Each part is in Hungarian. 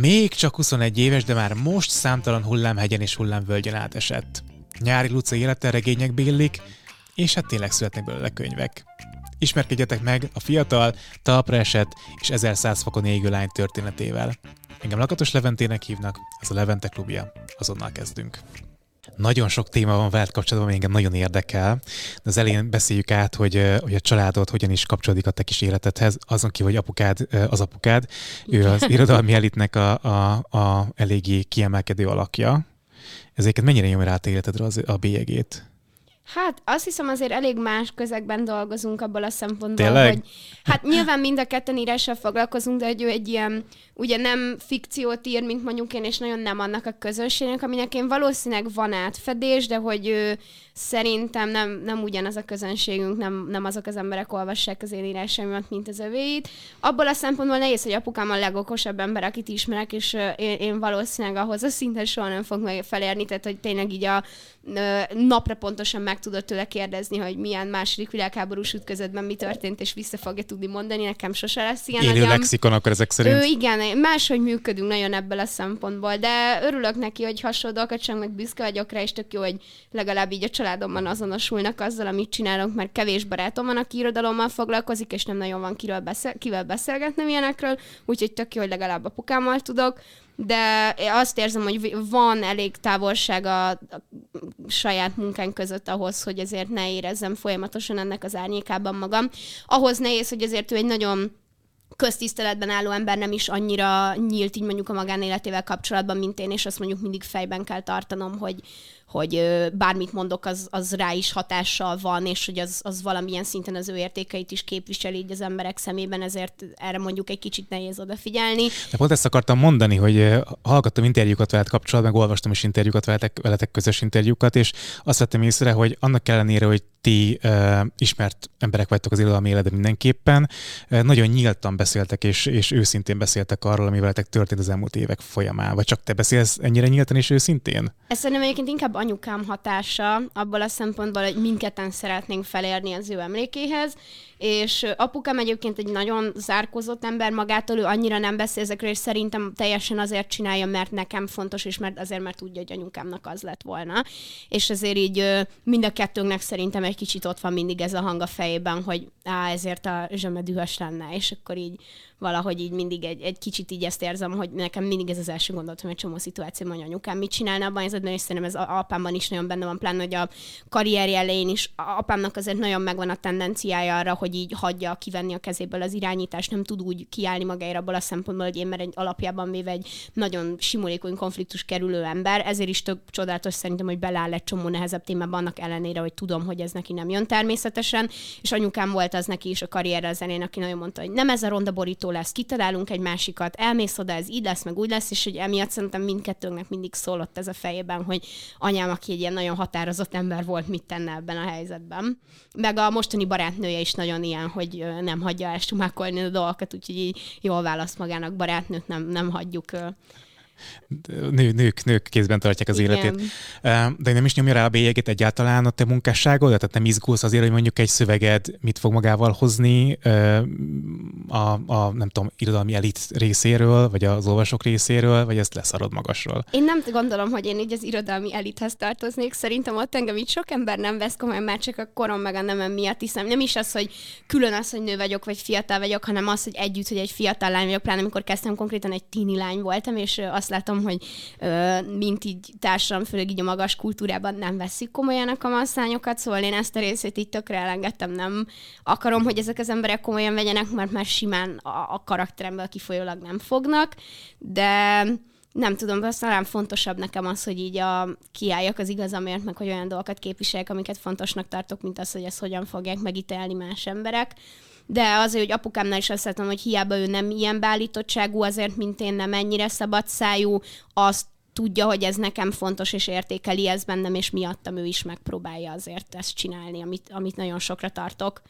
Még csak 21 éves, de már most számtalan hullámhegyen és hullámvölgyen átesett. Nyári Luca élete regények illik, és hát tényleg születnek belőle könyvek. Ismerkedjetek meg a fiatal, talpra esett és 1100 fokon égő lány történetével. Engem Lakatos Leventének hívnak, ez a Levente klubja. Azonnal kezdünk. Nagyon sok téma van veled kapcsolatban, ami engem nagyon érdekel, de az elején beszéljük át, hogy, hogy a családod hogyan is kapcsolódik a te kis életedhez, azon kívül, hogy apukád az apukád, ő az irodalmi elitnek a, a, a eléggé kiemelkedő alakja. Ezeket mennyire nyomja rá a életedre az, a bélyegét? Hát azt hiszem azért elég más közegben dolgozunk abból a szempontból, Tényleg? hogy hát nyilván mind a ketten írással foglalkozunk, de hogy ő egy ilyen, ugye nem fikciót ír, mint mondjuk én, és nagyon nem annak a közönségnek, aminek én valószínűleg van átfedés, de hogy ő szerintem nem, nem ugyanaz a közönségünk, nem, nem azok az emberek olvassák az én írásaimat, mint az övéit. Abból a szempontból nehéz, hogy apukám a legokosabb ember, akit ismerek, és én, én valószínűleg ahhoz a szinten soha nem fog meg felérni, tehát hogy tényleg így a napra pontosan meg tudod tőle kérdezni, hogy milyen második világháborús ütközetben mi történt, és vissza fogja tudni mondani, nekem sose lesz ilyen Élő agyam. lexikon akkor ezek szerint? Ő, igen, máshogy működünk nagyon ebből a szempontból, de örülök neki, hogy hasonlókat sem, meg büszke vagyok rá, és tök jó, hogy legalább így a családomban azonosulnak azzal, amit csinálunk, mert kevés barátom van, aki irodalommal foglalkozik, és nem nagyon van kiről beszél, kivel beszélgetnem ilyenekről, úgyhogy tök jó, hogy legalább apukámmal tudok de azt érzem, hogy van elég távolság a, a saját munkánk között ahhoz, hogy ezért ne érezzem folyamatosan ennek az árnyékában magam. Ahhoz nehéz, hogy azért ő egy nagyon köztiszteletben álló ember nem is annyira nyílt így mondjuk a magánéletével kapcsolatban, mint én, és azt mondjuk mindig fejben kell tartanom, hogy, hogy bármit mondok, az, az rá is hatással van, és hogy az, az valamilyen szinten az ő értékeit is képviseli így az emberek szemében, ezért erre mondjuk egy kicsit nehéz odafigyelni. De pont ezt akartam mondani, hogy hallgattam interjúkat veled kapcsolatban, meg olvastam is interjúkat veletek, veletek közös interjúkat, és azt vettem észre, hogy annak ellenére, hogy ti uh, ismert emberek vagytok az irodalmi életben mindenképpen, uh, nagyon nyíltan beszéltek, és, és őszintén beszéltek arról, ami veletek történt az elmúlt évek folyamán. Vagy csak te beszélsz ennyire nyíltan és őszintén? Ez szerintem egyébként inkább anyukám hatása, abból a szempontból, hogy mindketten szeretnénk felérni az ő emlékéhez, és apukám egyébként egy nagyon zárkózott ember magától, ő annyira nem beszél ezekről, és szerintem teljesen azért csinálja, mert nekem fontos, és mert azért, mert tudja, hogy anyukámnak az lett volna. És azért így mind a kettőnknek szerintem egy kicsit ott van mindig ez a hang a fejében, hogy á, ezért a zsöme dühös lenne, és akkor így valahogy így mindig egy, egy kicsit így ezt érzem, hogy nekem mindig ez az első gondolatom, hogy egy csomó szituációban, hogy anyukám mit csinálna abban helyzetben, és szerintem ez apámban is nagyon benne van, pláne, hogy a karrierje elején is apámnak azért nagyon megvan a tendenciája arra, hogy így hagyja kivenni a kezéből az irányítást, nem tud úgy kiállni magára abból a szempontból, hogy én mert egy alapjában véve egy nagyon simulékony konfliktus kerülő ember, ezért is tök csodálatos szerintem, hogy beláll egy csomó nehezebb témában annak ellenére, hogy tudom, hogy ez neki nem jön természetesen, és anyukám volt az neki is a karrier az aki nagyon mondta, hogy nem ez a ronda borító lesz, kitalálunk egy másikat, elmész oda, ez így lesz, meg úgy lesz, és hogy emiatt szerintem mindkettőnknek mindig szólott ez a fejében, hogy anyám, aki egy ilyen nagyon határozott ember volt, mit tenne ebben a helyzetben. Meg a mostani barátnője is nagyon ilyen, hogy nem hagyja elstumákolni a dolgokat, úgyhogy így jól választ magának barátnőt, nem, nem hagyjuk nő, nők, nők kézben tartják az Igen. életét. De nem is nyomja rá a bélyegét egyáltalán a te munkásságod? Tehát nem izgulsz azért, hogy mondjuk egy szöveged mit fog magával hozni a, a nem tudom, irodalmi elit részéről, vagy az olvasók részéről, vagy ezt leszarod magasról? Én nem gondolom, hogy én így az irodalmi elithez tartoznék. Szerintem ott engem így sok ember nem vesz komolyan, már csak a korom meg a nemem miatt, hiszem nem is az, hogy külön az, hogy nő vagyok, vagy fiatal vagyok, hanem az, hogy együtt, hogy egy fiatal lány vagyok, pláne amikor kezdtem konkrétan egy tini lány voltam, és azt azt látom, hogy ö, mint így társadalom, főleg így a magas kultúrában nem veszik komolyan a kamasszányokat, szóval én ezt a részét így tökre elengedtem, nem akarom, hogy ezek az emberek komolyan vegyenek, mert már simán a, a karakteremből kifolyólag nem fognak, de nem tudom, azt talán fontosabb nekem az, hogy így a, kiálljak az igazamért, meg hogy olyan dolgokat képviseljek, amiket fontosnak tartok, mint az, hogy ezt hogyan fogják megítélni más emberek de azért, hogy apukámnál is azt látom, hogy hiába ő nem ilyen beállítottságú, azért, mint én nem ennyire szabad szájú, azt tudja, hogy ez nekem fontos, és értékeli ez bennem, és miattam ő is megpróbálja azért ezt csinálni, amit, amit nagyon sokra tartok.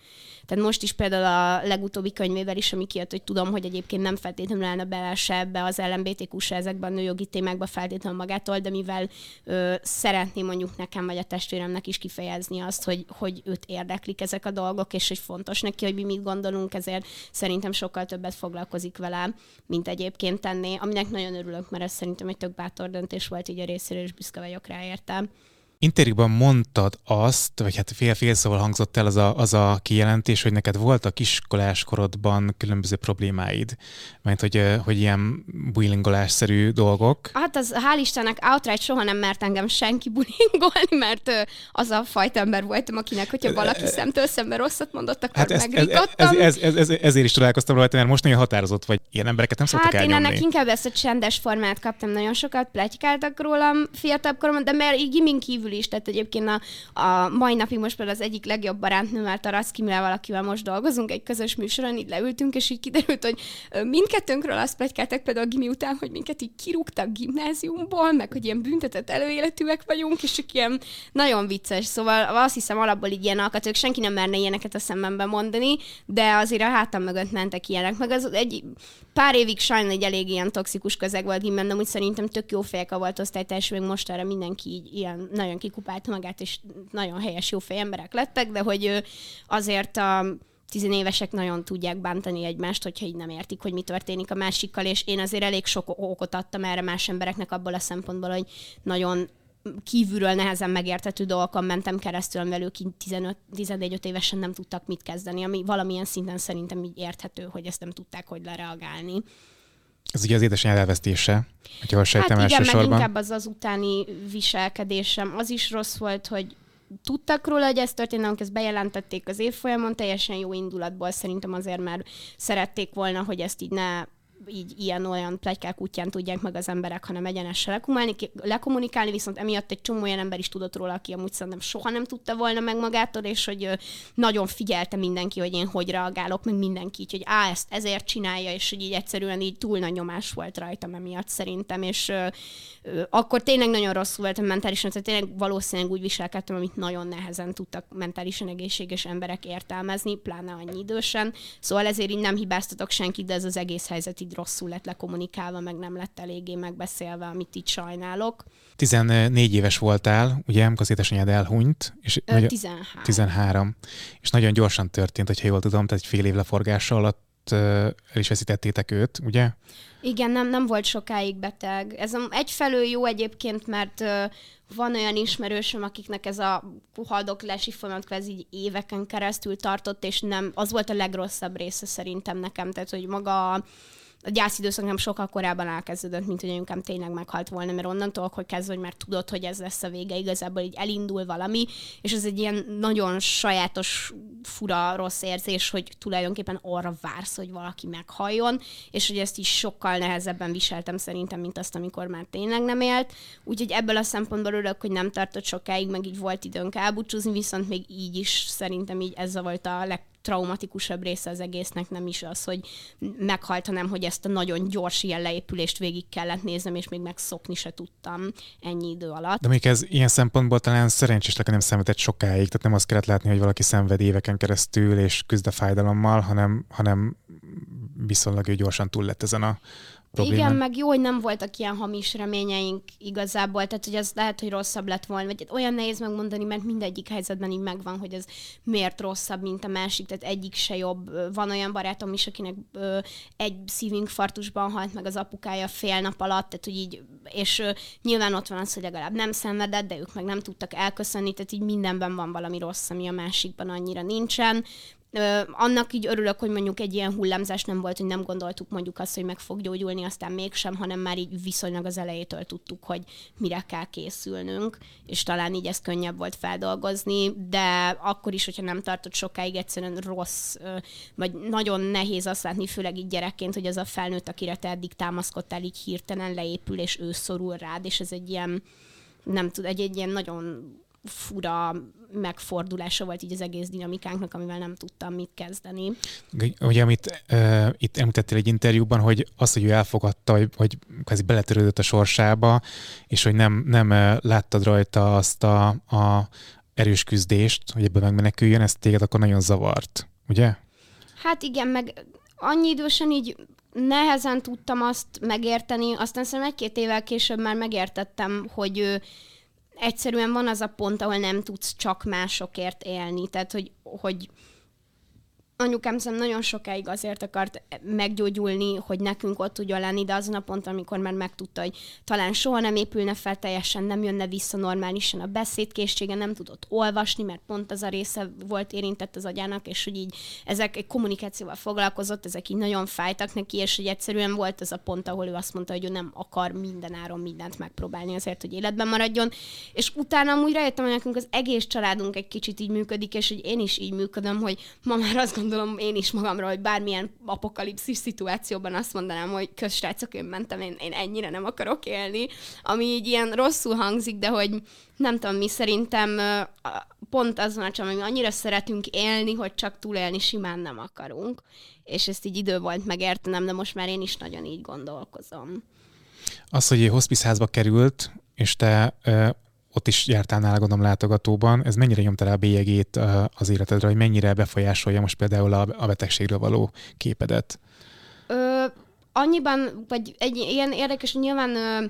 Tehát most is például a legutóbbi könyvével is, ami kijött, hogy tudom, hogy egyébként nem feltétlenül állna bele se ebbe az LMBTQ se ezekben a nőjogi témákban feltétlenül magától, de mivel ö, szeretné mondjuk nekem vagy a testvéremnek is kifejezni azt, hogy, hogy őt érdeklik ezek a dolgok, és hogy fontos neki, hogy mi mit gondolunk, ezért szerintem sokkal többet foglalkozik vele, mint egyébként tenné, aminek nagyon örülök, mert ez szerintem egy tök bátor döntés volt így a részéről, és büszke vagyok rá értem. Interjúban mondtad azt, vagy hát fél-fél szóval hangzott el az a, az a kijelentés, hogy neked voltak iskolás korodban különböző problémáid, mert hogy, hogy ilyen bullyingolásszerű dolgok. Hát az hál' Istennek outright soha nem mert engem senki bullyingolni, mert az a fajta ember voltam, akinek, hogyha valaki szemtől szemben rosszat mondott, akkor hát ezt, ez, ez, ez, ez, ez, ezért is találkoztam rajta, mert most nagyon határozott vagy. Ilyen embereket nem szoktak Hát elnyomni. én ennek inkább ezt a csendes formát kaptam, nagyon sokat pletykáltak rólam fiatalabb koromban, de mert így kívül is, tehát egyébként a, a mai napig most például az egyik legjobb barátnőmmel, Tarasz Kimrel valakivel most dolgozunk egy közös műsoron, így leültünk, és így kiderült, hogy mindkettőnkről azt plegykáltak például a gimi után, hogy minket így kirúgtak gimnáziumból, meg hogy ilyen büntetett előéletűek vagyunk, és csak ilyen nagyon vicces. Szóval azt hiszem alapból így ilyen alkatok, senki nem merne ilyeneket a szemembe mondani, de azért a hátam mögött mentek ilyenek. Meg az egy pár évig sajnos egy elég ilyen toxikus közeg volt gimben, de úgy szerintem tök jó fejek volt osztálytárs, még most erre mindenki így ilyen nagyon nagyon kikupálta magát, és nagyon helyes, jó emberek lettek, de hogy azért a tizenévesek nagyon tudják bántani egymást, hogyha így nem értik, hogy mi történik a másikkal, és én azért elég sok okot adtam erre más embereknek abból a szempontból, hogy nagyon kívülről nehezen megértető dolgokon mentem keresztül, amivel ők 14-5 évesen nem tudtak mit kezdeni, ami valamilyen szinten szerintem így érthető, hogy ezt nem tudták, hogy lereagálni. Ez ugye az édesanyád elvesztése, hogyha sejtem hát igen, elsősorban. meg inkább az az utáni viselkedésem. Az is rossz volt, hogy tudtak róla, hogy ez történt, amikor ezt bejelentették az évfolyamon, teljesen jó indulatból szerintem azért, mert szerették volna, hogy ezt így ne így ilyen-olyan plegykák útján tudják meg az emberek, hanem egyenesen lekommunikálni, viszont emiatt egy csomó olyan ember is tudott róla, aki amúgy szerintem soha nem tudta volna meg magától, és hogy nagyon figyelte mindenki, hogy én hogy reagálok, meg mindenki így, hogy á, ezt ezért csinálja, és hogy így egyszerűen így túl nagy nyomás volt rajtam emiatt szerintem, és akkor tényleg nagyon rosszul voltam mentálisan, tehát tényleg valószínűleg úgy viselkedtem, amit nagyon nehezen tudtak mentálisan egészséges emberek értelmezni, pláne annyi idősen. Szóval ezért így nem hibáztatok senkit, de ez az egész helyzet így rosszul lett lekommunikálva, meg nem lett eléggé megbeszélve, amit így sajnálok. 14 éves voltál, ugye, amikor az édesanyád elhunyt. És Ö, 13. 13. És nagyon gyorsan történt, hogyha jól tudom, tehát egy fél év leforgása alatt el is veszítettétek őt, ugye? Igen, nem, nem volt sokáig beteg. Ez egyfelől jó egyébként, mert van olyan ismerősöm, akiknek ez a haldoklási folyamat kvázi így éveken keresztül tartott, és nem, az volt a legrosszabb része szerintem nekem, tehát hogy maga a gyászidőszak nem sokkal korábban elkezdődött, mint hogy anyukám tényleg meghalt volna, mert onnantól, hogy kezdve, hogy már tudod, hogy ez lesz a vége, igazából így elindul valami, és ez egy ilyen nagyon sajátos, fura, rossz érzés, hogy tulajdonképpen arra vársz, hogy valaki meghalljon, és hogy ezt is sokkal nehezebben viseltem szerintem, mint azt, amikor már tényleg nem élt. Úgyhogy ebből a szempontból örülök, hogy nem tartott sokáig, meg így volt időnk elbúcsúzni, viszont még így is szerintem így ez volt a leg traumatikusabb része az egésznek nem is az, hogy meghalt, hanem hogy ezt a nagyon gyors ilyen leépülést végig kellett néznem, és még megszokni se tudtam ennyi idő alatt. De még ez ilyen szempontból talán szerencsésleg nem szenvedett sokáig, tehát nem azt kellett látni, hogy valaki szenved éveken keresztül, és küzd a fájdalommal, hanem, hanem viszonylag ő gyorsan túl lett ezen a problémán. Igen, meg jó, hogy nem voltak ilyen hamis reményeink igazából, tehát hogy az lehet, hogy rosszabb lett volna, vagy olyan nehéz megmondani, mert mindegyik helyzetben így megvan, hogy ez miért rosszabb, mint a másik, tehát egyik se jobb. Van olyan barátom is, akinek ö, egy szívinfarktusban halt meg az apukája fél nap alatt, tehát hogy így, és ö, nyilván ott van az, hogy legalább nem szenvedett, de ők meg nem tudtak elköszönni, tehát így mindenben van valami rossz, ami a másikban annyira nincsen annak így örülök, hogy mondjuk egy ilyen hullámzás nem volt, hogy nem gondoltuk mondjuk azt, hogy meg fog gyógyulni, aztán mégsem, hanem már így viszonylag az elejétől tudtuk, hogy mire kell készülnünk, és talán így ezt könnyebb volt feldolgozni, de akkor is, hogyha nem tartott sokáig, egyszerűen rossz, vagy nagyon nehéz azt látni, főleg így gyerekként, hogy az a felnőtt, akire te eddig támaszkodtál, így hirtelen leépül, és ő szorul rád, és ez egy ilyen, nem tud, egy, egy ilyen nagyon fura megfordulása volt így az egész dinamikánknak, amivel nem tudtam mit kezdeni. Ugye, amit uh, itt említettél egy interjúban, hogy az, hogy ő elfogadta, hogy, hogy kvázi beletörődött a sorsába, és hogy nem, nem uh, láttad rajta azt a, a erős küzdést, hogy ebből megmeneküljön, ez téged akkor nagyon zavart, ugye? Hát igen, meg annyi idősen így nehezen tudtam azt megérteni, aztán szerintem egy-két évvel később már megértettem, hogy ő egyszerűen van az a pont, ahol nem tudsz csak másokért élni. Tehát, hogy, hogy anyukám szem nagyon sokáig azért akart meggyógyulni, hogy nekünk ott tudjon lenni, de azon a ponton, amikor már megtudta, hogy talán soha nem épülne fel teljesen, nem jönne vissza normálisan a beszédkészsége, nem tudott olvasni, mert pont az a része volt érintett az agyának, és hogy így ezek egy kommunikációval foglalkozott, ezek így nagyon fájtak neki, és hogy egyszerűen volt ez a pont, ahol ő azt mondta, hogy ő nem akar minden áron mindent megpróbálni azért, hogy életben maradjon. És utána amúgy rájöttem, hogy nekünk az egész családunk egy kicsit így működik, és hogy én is így működöm, hogy ma már azt gondolom én is magamról, hogy bármilyen apokalipszis szituációban azt mondanám, hogy közsrácok, én mentem, én, én ennyire nem akarok élni, ami így ilyen rosszul hangzik, de hogy nem tudom mi, szerintem pont az van, hogy mi annyira szeretünk élni, hogy csak túlélni simán nem akarunk, és ezt így idő volt megértenem, de most már én is nagyon így gondolkozom. Az, hogy hospice házba került, és te ott is jártál nála, gondolom, látogatóban. Ez mennyire nyomta rá a bélyegét az életedre, hogy mennyire befolyásolja most például a betegségről való képedet? Ö, annyiban, vagy egy ilyen érdekes, nyilván ö,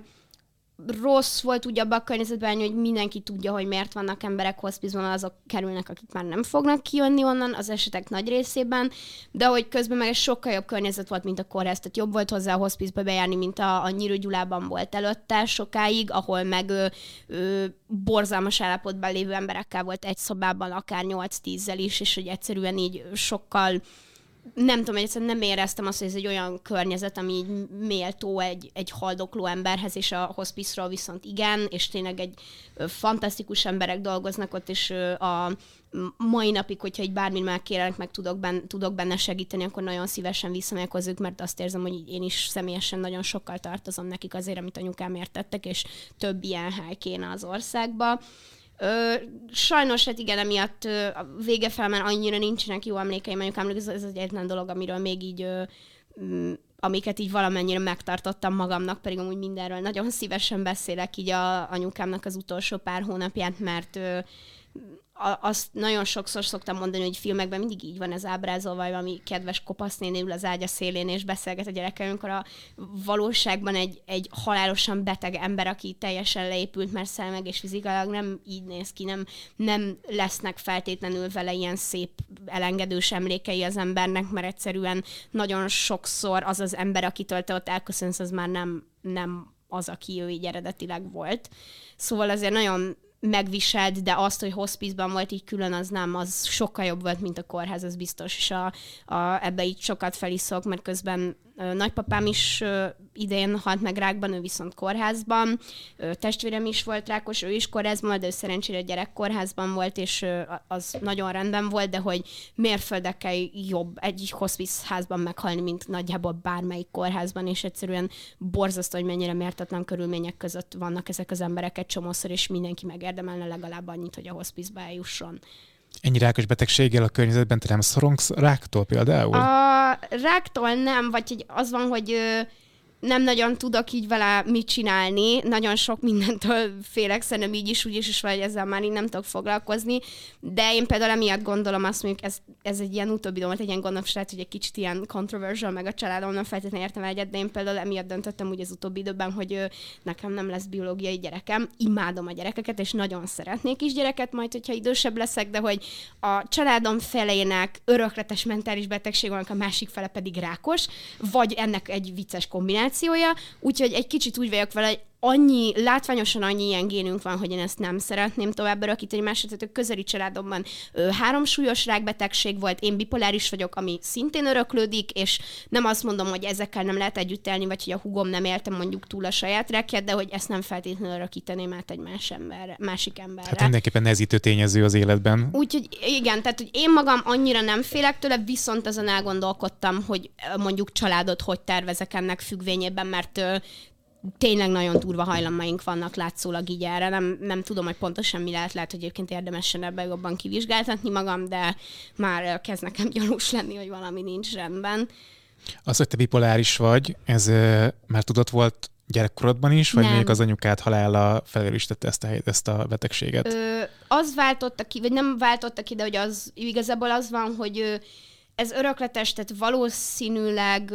rossz volt úgy abban a környezetben, hogy mindenki tudja, hogy miért vannak emberek hospizban, azok kerülnek, akik már nem fognak kijönni onnan az esetek nagy részében, de hogy közben meg egy sokkal jobb környezet volt, mint a kórház, tehát jobb volt hozzá a hospizba bejárni, mint a, a Nyírőgyulában volt előtte sokáig, ahol meg ö, ö, borzalmas állapotban lévő emberekkel volt egy szobában, akár 8-10-zel is, és hogy egyszerűen így sokkal nem tudom, egyszerűen nem éreztem azt, hogy ez egy olyan környezet, ami így méltó egy, egy haldokló emberhez, és a hospice viszont igen, és tényleg egy fantasztikus emberek dolgoznak ott, és a mai napig, hogyha egy bármi megkérek, meg tudok, ben, tudok benne segíteni, akkor nagyon szívesen visszamegyek hozzuk, mert azt érzem, hogy én is személyesen nagyon sokkal tartozom nekik azért, amit anyukám értettek, és több ilyen hely kéne az országba. Ö, sajnos, hát igen, emiatt ö, a vége fel, mert annyira nincsenek jó emlékeim, mondjuk ez, ez egy egyetlen dolog, amiről még így ö, m, amiket így valamennyire megtartottam magamnak, pedig amúgy mindenről nagyon szívesen beszélek így a anyukámnak az utolsó pár hónapját, mert ö, azt nagyon sokszor szoktam mondani, hogy filmekben mindig így van ez ábrázolva, hogy valami kedves kopasznéni ül az ágya szélén és beszélget a gyerekkel, amikor a valóságban egy, egy halálosan beteg ember, aki teljesen leépült, mert szelmeg és fizikailag nem így néz ki, nem, nem lesznek feltétlenül vele ilyen szép elengedős emlékei az embernek, mert egyszerűen nagyon sokszor az az ember, akitől te ott elköszönsz, az már nem, nem az, aki ő így eredetileg volt. Szóval azért nagyon megviselt, de azt, hogy hospice volt így külön, az nem, az sokkal jobb volt, mint a kórház, az biztos, és a, a, ebbe így sokat feliszok, mert közben Nagypapám is idén halt meg rákban, ő viszont kórházban. Testvérem is volt rákos, ő is kórházban, de ő szerencsére gyerekkórházban volt, és az nagyon rendben volt, de hogy mérföldekkel jobb egy hospice házban meghalni, mint nagyjából bármelyik kórházban, és egyszerűen borzasztó, hogy mennyire mértetlen körülmények között vannak ezek az emberek egy csomószor, és mindenki megérdemelne legalább annyit, hogy a hospice-ba eljusson. Ennyi rákos betegséggel a környezetben te nem szorongsz ráktól például? A ráktól nem, vagy az van, hogy nem nagyon tudok így vele mit csinálni, nagyon sok mindentől félek, szerintem így is, úgy is, is vagy ezzel már így nem tudok foglalkozni, de én például emiatt gondolom azt mondjuk, ez, ez egy ilyen utóbbi dolog, egy ilyen gondolom, lehet, hogy egy kicsit ilyen controversial, meg a családom nem feltétlenül értem egyet, de én például emiatt döntöttem úgy az utóbbi időben, hogy nekem nem lesz biológiai gyerekem, imádom a gyerekeket, és nagyon szeretnék is gyereket, majd, hogyha idősebb leszek, de hogy a családom felének örökletes mentális betegség van, a másik fele pedig rákos, vagy ennek egy vicces kombináció, kombinációja, úgyhogy egy kicsit úgy vagyok vele, annyi, látványosan annyi ilyen génünk van, hogy én ezt nem szeretném tovább örökíteni. Másrészt a közeli családomban ö, három súlyos rákbetegség volt, én bipoláris vagyok, ami szintén öröklődik, és nem azt mondom, hogy ezekkel nem lehet együtt élni, vagy hogy a hugom nem éltem mondjuk túl a saját rákját, de hogy ezt nem feltétlenül örökíteném át egy más emberre, másik emberre. Hát mindenképpen nehezítő tényező az életben. Úgyhogy igen, tehát hogy én magam annyira nem félek tőle, viszont azon elgondolkodtam, hogy mondjuk családot hogy tervezek ennek függvényében, mert tényleg nagyon durva hajlamaink vannak látszólag így erre. Nem, nem tudom, hogy pontosan mi lehet, lehet, hogy egyébként érdemesen ebben jobban kivizsgáltatni magam, de már kezd nekem gyanús lenni, hogy valami nincs rendben. Az, hogy te bipoláris vagy, ez már tudott volt gyerekkorodban is, vagy nem. még az anyukád halála felerősítette ezt a, ezt a betegséget? Ö, az váltotta ki, vagy nem váltotta ki, de hogy az igazából az van, hogy ez örökletes, tehát valószínűleg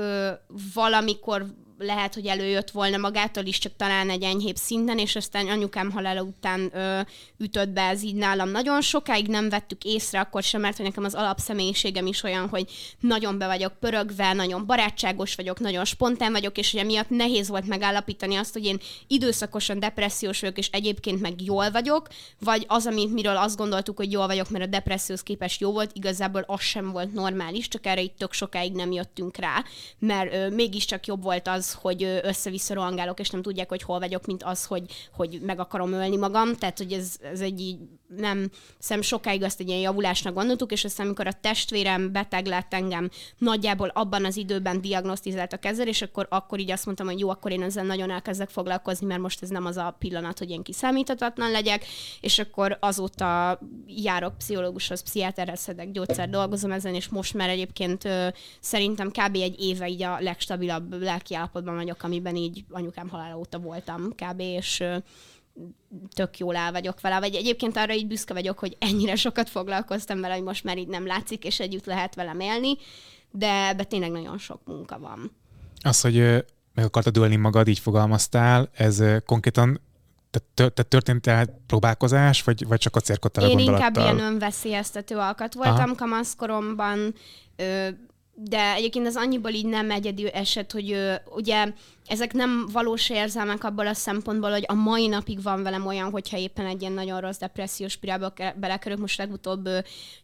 valamikor lehet, hogy előjött volna magától is, csak talán egy enyhébb szinten, és aztán anyukám halála után ö, ütött be ez így nálam. Nagyon sokáig nem vettük észre akkor sem, mert hogy nekem az alapszemélyiségem is olyan, hogy nagyon be vagyok pörögve, nagyon barátságos vagyok, nagyon spontán vagyok, és ugye miatt nehéz volt megállapítani azt, hogy én időszakosan depressziós vagyok, és egyébként meg jól vagyok, vagy az, amit miről azt gondoltuk, hogy jól vagyok, mert a depresszióhoz képest jó volt, igazából az sem volt normális, csak erre itt tök sokáig nem jöttünk rá, mert ö, mégiscsak jobb volt az, hogy össze-vissza rohangálok, és nem tudják, hogy hol vagyok, mint az, hogy, hogy meg akarom ölni magam. Tehát, hogy ez, ez egy így nem, szem sokáig azt egy ilyen javulásnak gondoltuk, és aztán, amikor a testvérem beteg lett engem, nagyjából abban az időben diagnosztizáltak ezzel, és akkor, akkor így azt mondtam, hogy jó, akkor én ezzel nagyon elkezdek foglalkozni, mert most ez nem az a pillanat, hogy én kiszámíthatatlan legyek, és akkor azóta járok pszichológushoz, pszichiáterhez szedek gyógyszer, dolgozom ezen, és most már egyébként ö, szerintem kb. egy éve így a legstabilabb lelki állapotban vagyok, amiben így anyukám halála óta voltam kb. és ö, tök jól el vagyok vele, vagy egyébként arra így büszke vagyok, hogy ennyire sokat foglalkoztam vele, hogy most már így nem látszik, és együtt lehet velem élni, de ebbe tényleg nagyon sok munka van. Az, hogy meg akartad ölni magad, így fogalmaztál, ez konkrétan te történt tehát próbálkozás, vagy, vagy csak a cérkodtál Én inkább ilyen önveszélyeztető alkat voltam Aha. kamaszkoromban, de egyébként ez annyiból így nem egyedül eset, hogy ugye ezek nem valós érzelmek abból a szempontból, hogy a mai napig van velem olyan, hogyha éppen egy ilyen nagyon rossz depressziós spirálba belekerülök. Most legutóbb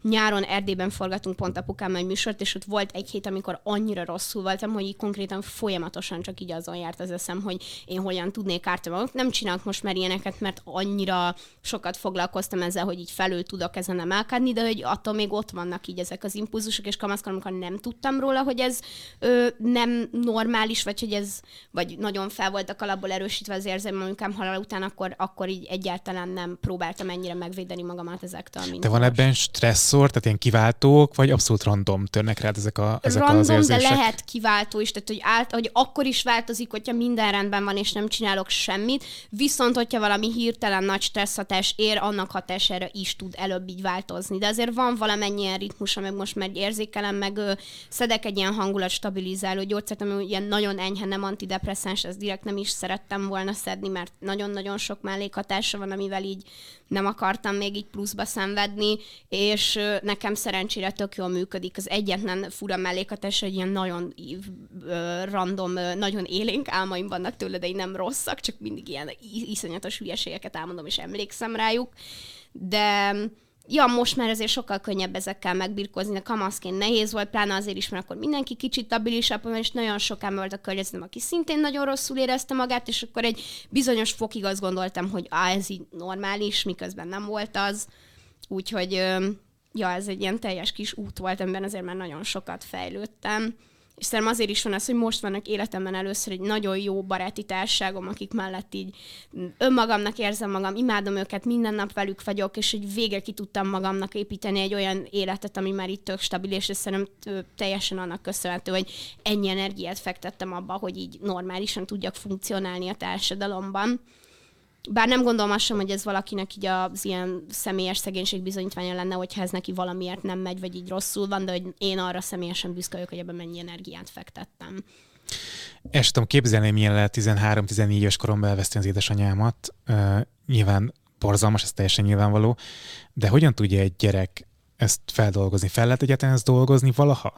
nyáron Erdélyben forgatunk pont apukám egy műsort, és ott volt egy hét, amikor annyira rosszul voltam, hogy így konkrétan folyamatosan csak így azon járt az eszem, hogy én hogyan tudnék ártani Nem csinálok most már ilyeneket, mert annyira sokat foglalkoztam ezzel, hogy így felül tudok ezen emelkedni, de hogy attól még ott vannak így ezek az impulzusok, és kamaszkor, amikor nem tudtam róla, hogy ez ö, nem normális, vagy hogy ez vagy nagyon fel voltak alapból erősítve az érzelmem anyukám halál után, akkor, akkor így egyáltalán nem próbáltam ennyire megvédeni magamat ezektől. Mint De van most. ebben stresszor, tehát ilyen kiváltók, vagy abszolút random törnek rád ezek, a, ezek random, az érzések? de lehet kiváltó is, tehát hogy, át, hogy akkor is változik, hogyha minden rendben van, és nem csinálok semmit, viszont hogyha valami hirtelen nagy stresszhatás ér, annak hatására is tud előbb így változni. De azért van valamennyien ritmusa, meg most meg érzékelem, meg ö, szedek egy ilyen hangulat stabilizáló gyógyszert, ami ilyen nagyon enyhe, nem antidepressz antidepresszáns, ezt direkt nem is szerettem volna szedni, mert nagyon-nagyon sok mellékhatása van, amivel így nem akartam még így pluszba szenvedni, és nekem szerencsére tök jól működik. Az egyetlen fura mellékhatás, hogy ilyen nagyon random, nagyon élénk álmaim vannak tőle, de nem rosszak, csak mindig ilyen iszonyatos hülyeségeket álmodom, és emlékszem rájuk. De ja, most már azért sokkal könnyebb ezekkel megbirkózni, a kamaszként nehéz volt, pláne azért is, mert akkor mindenki kicsit stabilisabb, és nagyon sok ember volt a környezetem, aki szintén nagyon rosszul érezte magát, és akkor egy bizonyos fokig azt gondoltam, hogy á, ez így normális, miközben nem volt az. Úgyhogy ja, ez egy ilyen teljes kis út volt, amiben azért már nagyon sokat fejlődtem és szerintem azért is van az, hogy most vannak életemben először egy nagyon jó baráti társágom, akik mellett így önmagamnak érzem magam, imádom őket, minden nap velük vagyok, és hogy végre ki tudtam magamnak építeni egy olyan életet, ami már itt tök stabil, és szerintem teljesen annak köszönhető, hogy ennyi energiát fektettem abba, hogy így normálisan tudjak funkcionálni a társadalomban bár nem gondolom azt sem, hogy ez valakinek így az ilyen személyes szegénység bizonyítványa lenne, hogyha ez neki valamiért nem megy, vagy így rosszul van, de hogy én arra személyesen büszke vagyok, hogy ebben mennyi energiát fektettem. És tudom képzelni, milyen lehet 13-14 éves koromban elveszteni az édesanyámat. Uh, nyilván borzalmas, ez teljesen nyilvánvaló, de hogyan tudja egy gyerek ezt feldolgozni? Fel lehet egyáltalán ezt dolgozni valaha?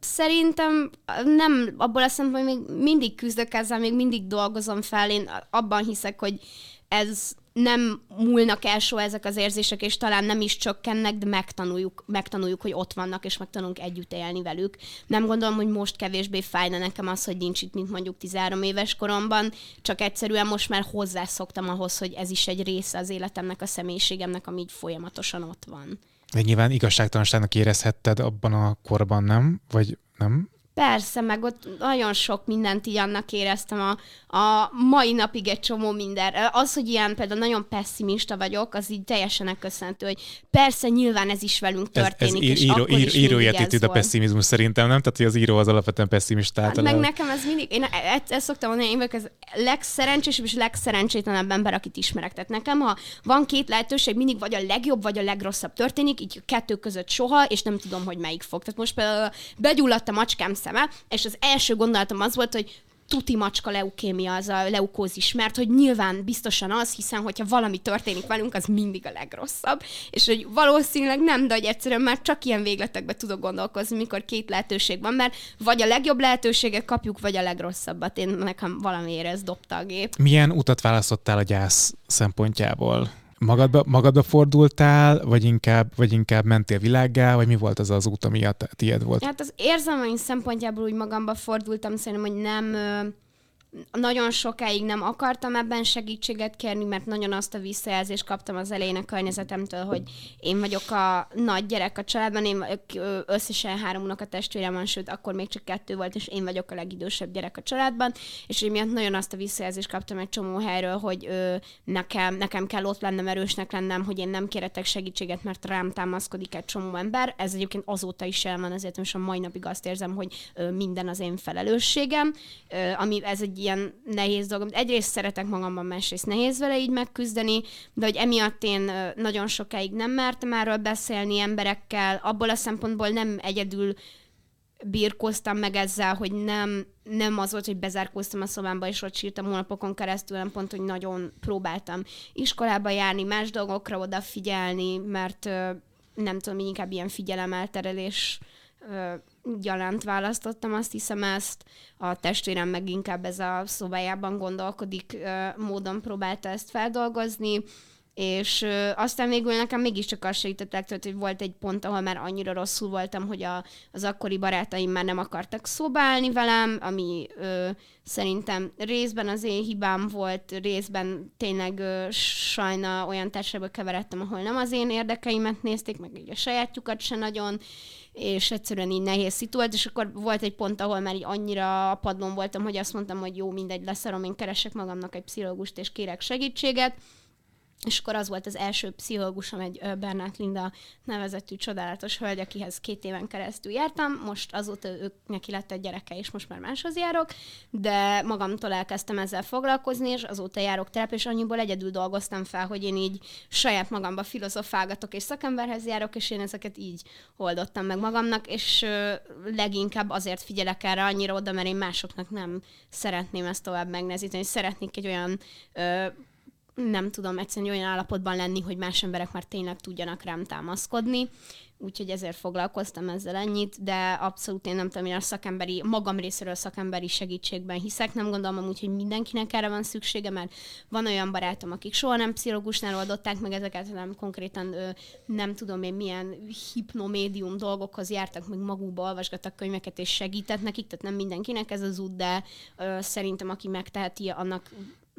Szerintem nem, abból a szempontból még mindig küzdök ezzel, még mindig dolgozom fel. Én abban hiszek, hogy ez nem múlnak el soha ezek az érzések, és talán nem is csökkennek, de megtanuljuk, megtanuljuk, hogy ott vannak, és megtanulunk együtt élni velük. Nem gondolom, hogy most kevésbé fájna nekem az, hogy nincs itt, mint mondjuk 13 éves koromban, csak egyszerűen most már hozzászoktam ahhoz, hogy ez is egy része az életemnek, a személyiségemnek, ami így folyamatosan ott van. De nyilván igazságtalanságnak érezhetted abban a korban, nem? Vagy nem? Persze, meg ott nagyon sok mindent így annak éreztem a, a mai napig egy csomó minden. Az, hogy ilyen például nagyon pessimista vagyok, az így teljesen köszönhető, hogy persze nyilván ez is velünk történik. Ez, ez ír, író, ír, írói attitűd a pessimizmus szerintem, nem? Tehát, hogy az író az alapvetően pessimista hát, Meg nekem ez mindig, én ezt, ezt szoktam mondani, én vagyok az legszerencsésebb és legszerencsétlenebb ember, akit ismerek. Tehát nekem, ha van két lehetőség, mindig vagy a legjobb, vagy a legrosszabb történik, így kettő között soha, és nem tudom, hogy melyik fog. Tehát most például begyulladt a macskám szeme, és az első gondolatom az volt, hogy tuti macska leukémia, az a leukózis, mert hogy nyilván biztosan az, hiszen hogyha valami történik velünk, az mindig a legrosszabb, és hogy valószínűleg nem, de hogy egyszerűen már csak ilyen végletekbe tudok gondolkozni, mikor két lehetőség van, mert vagy a legjobb lehetőséget kapjuk, vagy a legrosszabbat. Én nekem valamiért ez dobta a gép. Milyen utat választottál a gyász szempontjából? Magadba, magadba fordultál, vagy inkább, vagy inkább mentél világgá, vagy mi volt az az út, ami a tiéd volt? Hát az érzelmeim szempontjából úgy magamba fordultam, szerintem, hogy nem nagyon sokáig nem akartam ebben segítséget kérni, mert nagyon azt a visszajelzést kaptam az elején a környezetemtől, hogy én vagyok a nagy gyerek a családban, én összesen három a testvérem van, sőt, akkor még csak kettő volt, és én vagyok a legidősebb gyerek a családban, és én miatt nagyon azt a visszajelzést kaptam egy csomó helyről, hogy ö, nekem, nekem kell ott lennem, erősnek lennem, hogy én nem kéretek segítséget, mert rám támaszkodik egy csomó ember. Ez egyébként azóta is el van, ezért most a mai napig azt érzem, hogy ö, minden az én felelősségem, ö, ami ez egy ilyen nehéz dolgom. Egyrészt szeretek magamban, másrészt nehéz vele így megküzdeni, de hogy emiatt én nagyon sokáig nem mertem erről beszélni emberekkel, abból a szempontból nem egyedül birkoztam meg ezzel, hogy nem, nem az volt, hogy bezárkóztam a szobámba, és ott sírtam hónapokon keresztül, nem pont, hogy nagyon próbáltam iskolába járni, más dolgokra odafigyelni, mert nem tudom, inkább ilyen figyelemelterelés gyalánt választottam, azt hiszem ezt. A testvérem meg inkább ez a szobájában gondolkodik módon próbálta ezt feldolgozni, és aztán végül nekem mégiscsak azt segített legtöbb, hogy volt egy pont, ahol már annyira rosszul voltam, hogy a, az akkori barátaim már nem akartak szobálni velem, ami ö, szerintem részben az én hibám volt, részben tényleg ö, sajna olyan társaságba keveredtem, ahol nem az én érdekeimet nézték, meg így a sajátjukat se nagyon, és egyszerűen így nehéz szituált, és akkor volt egy pont, ahol már így annyira a padlón voltam, hogy azt mondtam, hogy jó, mindegy, leszarom, én keresek magamnak egy pszichológust, és kérek segítséget, és akkor az volt az első pszichológusom, egy Bernát Linda nevezetű csodálatos hölgy, akihez két éven keresztül jártam. Most azóta ők neki lett egy gyereke, és most már máshoz járok, de magamtól elkezdtem ezzel foglalkozni, és azóta járok terep, és annyiból egyedül dolgoztam fel, hogy én így saját magamba filozofálgatok, és szakemberhez járok, és én ezeket így oldottam meg magamnak, és leginkább azért figyelek erre annyira oda, mert én másoknak nem szeretném ezt tovább megnézni, szeretnék egy olyan nem tudom egyszerűen olyan állapotban lenni, hogy más emberek már tényleg tudjanak rám támaszkodni, úgyhogy ezért foglalkoztam ezzel ennyit, de abszolút én nem tudom, én a szakemberi, magam részéről szakemberi segítségben hiszek, nem gondolom amúgy, hogy mindenkinek erre van szüksége, mert van olyan barátom, akik soha nem pszichológusnál oldották meg ezeket, hanem konkrétan nem tudom én milyen hipnomédium dolgokhoz jártak, meg magukba olvasgattak könyveket és segített nekik, tehát nem mindenkinek ez az út, de szerintem aki megteheti, annak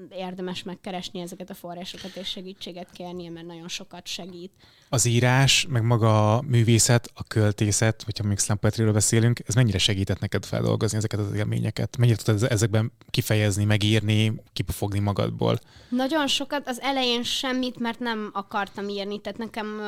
érdemes megkeresni ezeket a forrásokat és segítséget kérnie, mert nagyon sokat segít. Az írás, meg maga a művészet, a költészet, hogyha még slam beszélünk, ez mennyire segített neked feldolgozni ezeket az élményeket? Mennyire tudtad ezekben kifejezni, megírni, kipufogni magadból? Nagyon sokat. Az elején semmit, mert nem akartam írni, tehát nekem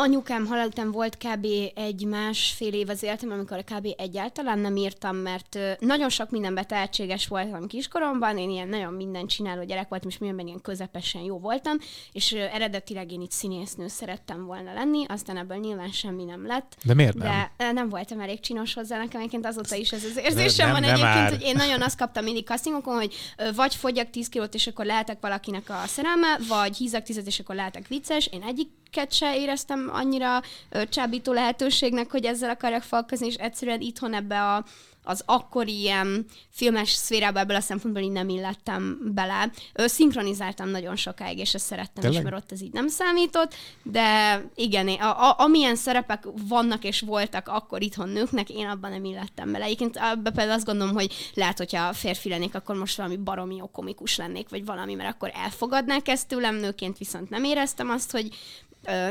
Anyukám halál után volt kb. egy másfél év az életem, amikor kb. egyáltalán nem írtam, mert nagyon sok mindenben tehetséges voltam kiskoromban, én ilyen nagyon mindent csináló gyerek voltam, és mindenben ilyen közepesen jó voltam, és eredetileg én itt színésznő szerettem volna lenni, aztán ebből nyilván semmi nem lett. De miért nem? De nem voltam elég csinos hozzá, nekem egyébként azóta is ez az érzésem nem, van nem egyébként, már. hogy én nagyon azt kaptam mindig castingokon, hogy vagy fogyjak 10 kilót, és akkor lehetek valakinek a szerelme, vagy hízak 10 és akkor lehetek vicces. Én egyik se éreztem annyira csábító lehetőségnek, hogy ezzel akarjak falkozni, és egyszerűen itthon ebbe a, az akkori ilyen filmes szférába ebből a szempontból így nem illettem bele. Szinkronizáltam nagyon sokáig, és ezt szerettem Tényleg? is, mert ott ez így nem számított, de igen, a, a, amilyen szerepek vannak és voltak akkor itthon nőknek, én abban nem illettem bele. Egyébként abban például azt gondolom, hogy lehet, hogyha férfi lennék, akkor most valami baromi jó komikus lennék, vagy valami, mert akkor elfogadnák ezt tőlem, nőként viszont nem éreztem azt, hogy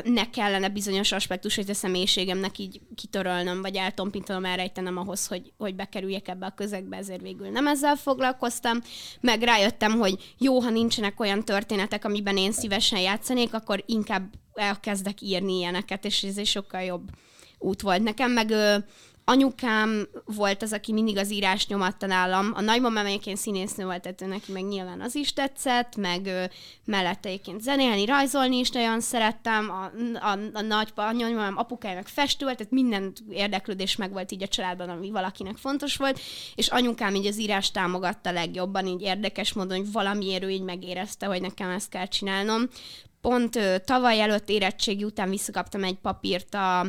ne kellene bizonyos aspektusait a személyiségemnek így kitörölnöm, vagy eltompítanom, elrejtenem ahhoz, hogy, hogy bekerüljek ebbe a közegbe, ezért végül nem ezzel foglalkoztam. Meg rájöttem, hogy jó, ha nincsenek olyan történetek, amiben én szívesen játszanék, akkor inkább elkezdek írni ilyeneket, és ez egy sokkal jobb út volt nekem, meg anyukám volt az, aki mindig az írás nyomatta nálam. A nagymamám egyébként színésznő volt, tehát neki meg nyilván az is tetszett, meg ö, mellette egyébként zenélni, rajzolni is nagyon szerettem. A, a, a nagypa, a nagymamám apukája meg festő volt, tehát minden érdeklődés meg volt így a családban, ami valakinek fontos volt, és anyukám így az írás támogatta legjobban, így érdekes módon, hogy valamiért ő így megérezte, hogy nekem ezt kell csinálnom. Pont ö, tavaly előtt érettségi után visszakaptam egy papírt a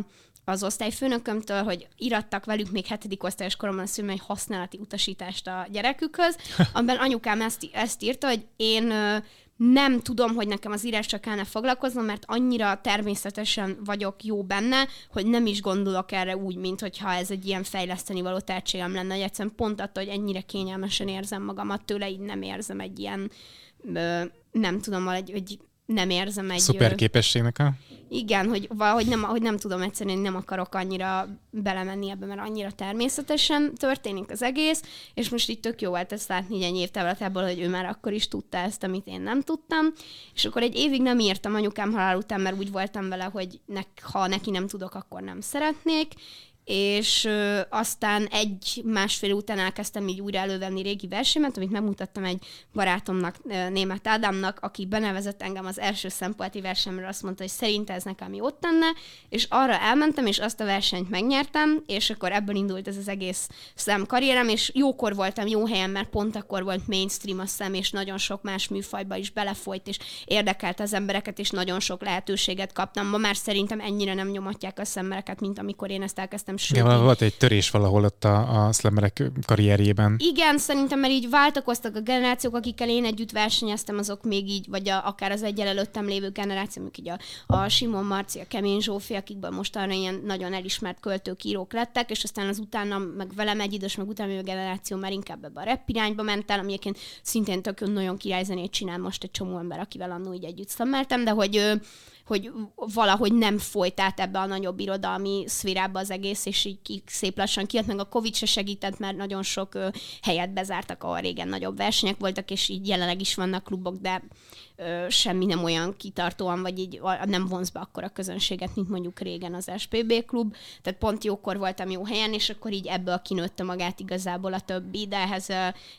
az osztályfőnökömtől, hogy irattak velük még hetedik osztályos koromban a szülőm egy használati utasítást a gyerekükhöz, amiben anyukám ezt, ezt írta, hogy én nem tudom, hogy nekem az írásra kellene foglalkoznom, mert annyira természetesen vagyok jó benne, hogy nem is gondolok erre úgy, mint hogyha ez egy ilyen fejleszteni való tehetségem lenne, hogy egyszerűen pont attól, hogy ennyire kényelmesen érzem magamat tőle, így nem érzem egy ilyen, nem tudom, egy, egy nem érzem egy... Szuper képességnek a... Igen, hogy valahogy nem, hogy nem tudom egyszerűen, nem akarok annyira belemenni ebbe, mert annyira természetesen történik az egész, és most itt tök jó volt ezt látni egy év távlatából, hogy ő már akkor is tudta ezt, amit én nem tudtam, és akkor egy évig nem írtam anyukám halál után, mert úgy voltam vele, hogy ne, ha neki nem tudok, akkor nem szeretnék, és ö, aztán egy másfél után elkezdtem így újra elővenni régi versemet, amit megmutattam egy barátomnak, német Ádámnak, aki benevezett engem az első szempontjáti versenyre, azt mondta, hogy szerinte ez nekem jót tenne, és arra elmentem, és azt a versenyt megnyertem, és akkor ebből indult ez az egész szem karrierem, és jókor voltam jó helyen, mert pont akkor volt mainstream a szem, és nagyon sok más műfajba is belefolyt, és érdekelt az embereket, és nagyon sok lehetőséget kaptam. Ma már szerintem ennyire nem nyomatják a szemmereket, mint amikor én ezt elkezdtem Sőt, Igen, volt egy törés valahol ott a, a slammerek karrierjében. Igen, szerintem, mert így váltakoztak a generációk, akikkel én együtt versenyeztem, azok még így, vagy a, akár az egyel előttem lévő generáció, amik így a, a Simon Marci, a Kemény Zsófi, akikben most arra ilyen nagyon elismert költők, írók lettek, és aztán az utána, meg velem egy idős, meg utána a generáció már inkább ebbe a rap irányba ment el, ami egyébként szintén tök nagyon királyzenét csinál most egy csomó ember, akivel annó így együtt szammeltem, de hogy hogy valahogy nem folyt át ebbe a nagyobb irodalmi szférába az egész, és így szép lassan kijött, meg a Covid se segített, mert nagyon sok ö, helyet bezártak, ahol régen nagyobb versenyek voltak, és így jelenleg is vannak klubok, de ö, semmi nem olyan kitartóan, vagy így nem vonz be akkor a közönséget, mint mondjuk régen az SPB klub. Tehát pont jókor voltam jó helyen, és akkor így ebből kinőtte magát igazából a többi, de ehhez,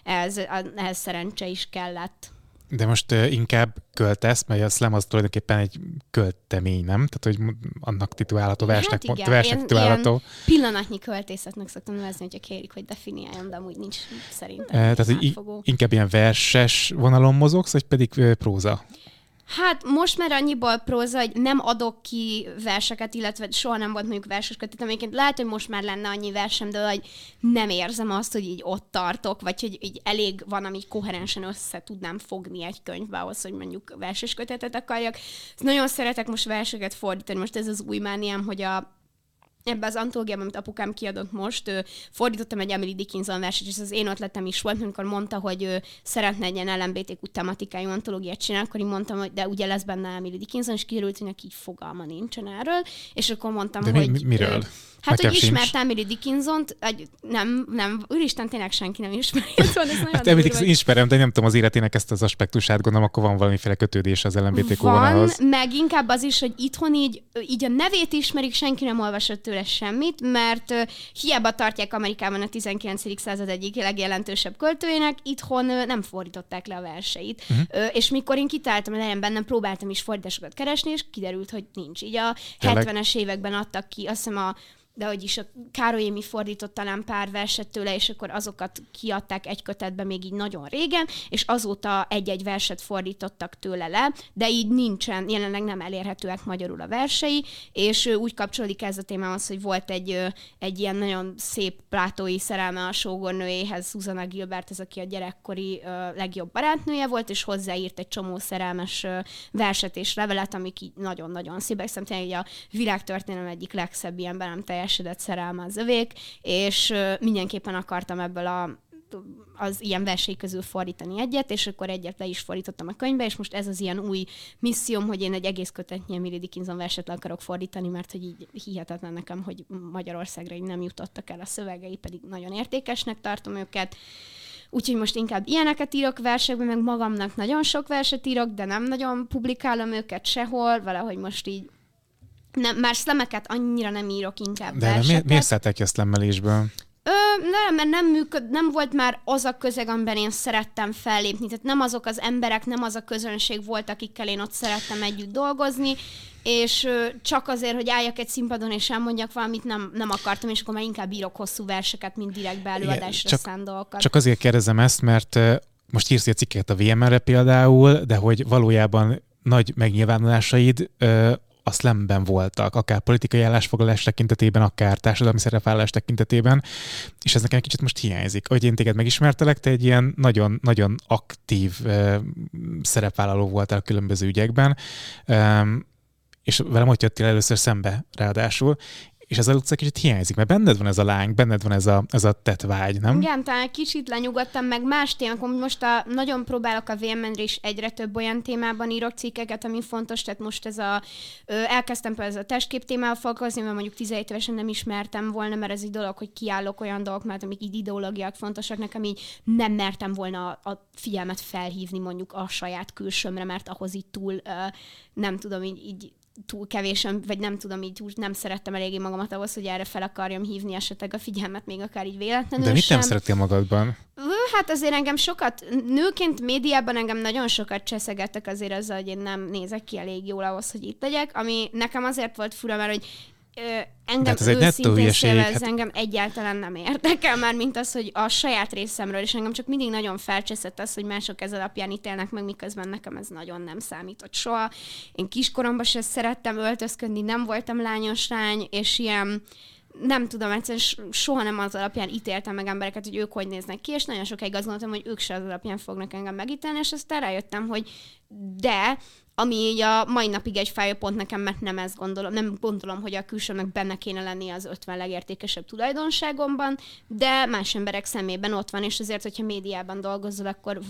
ehhez, ehhez szerencse is kellett. De most inkább költesz, mert a slam az tulajdonképpen egy költemény, nem? Tehát, hogy annak titulálható, versnek, hát igen, versnek titulálható. pillanatnyi költészetnek szoktam nevezni, hogyha kérik, hogy definiáljon, de amúgy nincs szerintem. Tehát, hogy inkább ilyen verses vonalon mozogsz, vagy pedig próza? Hát most már annyiból próza, hogy nem adok ki verseket, illetve soha nem volt mondjuk verses kötet, amiket lehet, hogy most már lenne annyi versem, de hogy nem érzem azt, hogy így ott tartok, vagy hogy így elég van, ami koherensen össze tudnám fogni egy könyvbe ahhoz, hogy mondjuk verses kötetet akarjak. Nagyon szeretek most verseket fordítani, most ez az új mániám, hogy a ebbe az antológiában, amit apukám kiadott most, fordítottam egy Emily Dickinson verset, és ez az én ötletem is volt, amikor mondta, hogy szeretne egy ilyen LMBTQ tematikájú antológiát csinálni, akkor én mondtam, hogy de ugye lesz benne Emily Dickinson, és kiderült, hogy neki így fogalma nincsen erről, és akkor mondtam, de hogy... Mi, miről? Ő, Hát, Nekem hogy ismert Emily Dickinson-t, egy, nem, nem, úristen, tényleg senki nem ismeri. Szóval ez hát Emily Dickinson ismerem, de nem tudom az életének ezt az aspektusát, gondolom, akkor van valamiféle kötődés az LMBTQ Van, vonalhoz. meg inkább az is, hogy itthon így, így a nevét ismerik, senki nem olvasott tőle semmit, mert uh, hiába tartják Amerikában a 19. század egyik legjelentősebb költőjének, itthon uh, nem fordították le a verseit. Uh-huh. Uh, és mikor én kitáltam elején bennem, próbáltam is fordításokat keresni, és kiderült, hogy nincs. Így a Tényleg? 70-es években adtak ki, azt hiszem a de hogy is a Károly mi fordított talán pár verset tőle, és akkor azokat kiadták egy kötetbe még így nagyon régen, és azóta egy-egy verset fordítottak tőle le, de így nincsen, jelenleg nem elérhetőek magyarul a versei, és úgy kapcsolódik ez a témához, hogy volt egy, egy ilyen nagyon szép plátói szerelme a sógornőjéhez, Susanna Gilbert, ez aki a gyerekkori legjobb barátnője volt, és hozzáírt egy csomó szerelmes verset és levelet, amik így nagyon-nagyon szépek. Szerintem a világtörténelem egyik legszebb ilyen be nem teljesedett szerelme az övék, és mindenképpen akartam ebből a az ilyen verseny közül fordítani egyet, és akkor egyet le is fordítottam a könyvbe, és most ez az ilyen új misszióm, hogy én egy egész kötetnyi Emily Dickinson verset le akarok fordítani, mert hogy így hihetetlen nekem, hogy Magyarországra így nem jutottak el a szövegei, pedig nagyon értékesnek tartom őket. Úgyhogy most inkább ilyeneket írok versekben, meg magamnak nagyon sok verset írok, de nem nagyon publikálom őket sehol, valahogy most így nem, már szlemeket annyira nem írok inkább De verseket. miért, miért szedtek ki a szlemmelésből? Ö, nem, mert nem, működ, nem volt már az a közeg, amiben én szerettem fellépni. Tehát nem azok az emberek, nem az a közönség volt, akikkel én ott szerettem együtt dolgozni, és ö, csak azért, hogy álljak egy színpadon és elmondjak valamit, nem, nem akartam, és akkor már inkább írok hosszú verseket, mint direkt beelőadásra csak, szánt dolgokat. Csak azért kérdezem ezt, mert most írsz egy cikket a VMR-re például, de hogy valójában nagy megnyilvánulásaid a slamben voltak, akár politikai állásfoglalás tekintetében, akár társadalmi szerepvállás tekintetében, és ez nekem kicsit most hiányzik. Hogy én téged megismertelek, te egy ilyen nagyon-nagyon aktív uh, szerepvállaló voltál különböző ügyekben, um, és velem hogy jöttél először szembe ráadásul, és ez a utca kicsit hiányzik, mert benned van ez a láng, benned van ez a, ez a tetvágy, nem? Igen, talán kicsit lenyugodtam, meg más témákon. Most a, nagyon próbálok a vmn is egyre több olyan témában írok cikkeket, ami fontos, tehát most ez a, elkezdtem például ez a testkép témával foglalkozni, mert mondjuk 17 évesen nem ismertem volna, mert ez egy dolog, hogy kiállok olyan dolgok, mert amik így ideológiák fontosak nekem, így nem mertem volna a, a figyelmet felhívni mondjuk a saját külsőmre, mert ahhoz itt túl, nem tudom, így, így túl kevésen, vagy nem tudom, így úgy nem szerettem eléggé magamat ahhoz, hogy erre fel akarjam hívni esetleg a figyelmet, még akár így véletlenül De mit sem. nem szerettél magadban? Hát azért engem sokat, nőként médiában engem nagyon sokat cseszegettek azért azzal, hogy én nem nézek ki elég jól ahhoz, hogy itt legyek, ami nekem azért volt fura, mert hogy engem ez őszintén szélve, ez hát... engem egyáltalán nem érdekel már, mint az, hogy a saját részemről, és engem csak mindig nagyon felcseszett az, hogy mások ez alapján ítélnek meg, miközben nekem ez nagyon nem számított soha. Én kiskoromban sem szerettem öltözködni, nem voltam lányos lány, és ilyen nem tudom, egyszerűen soha nem az alapján ítéltem meg embereket, hogy ők hogy néznek ki, és nagyon sokáig azt gondoltam, hogy ők se az alapján fognak engem megítélni, és aztán rájöttem, hogy de ami így a mai napig egy fájó pont nekem, mert nem ezt gondolom, nem gondolom, hogy a külsőnek benne kéne lenni az 50 legértékesebb tulajdonságomban, de más emberek szemében ott van, és azért, hogyha médiában dolgozol, akkor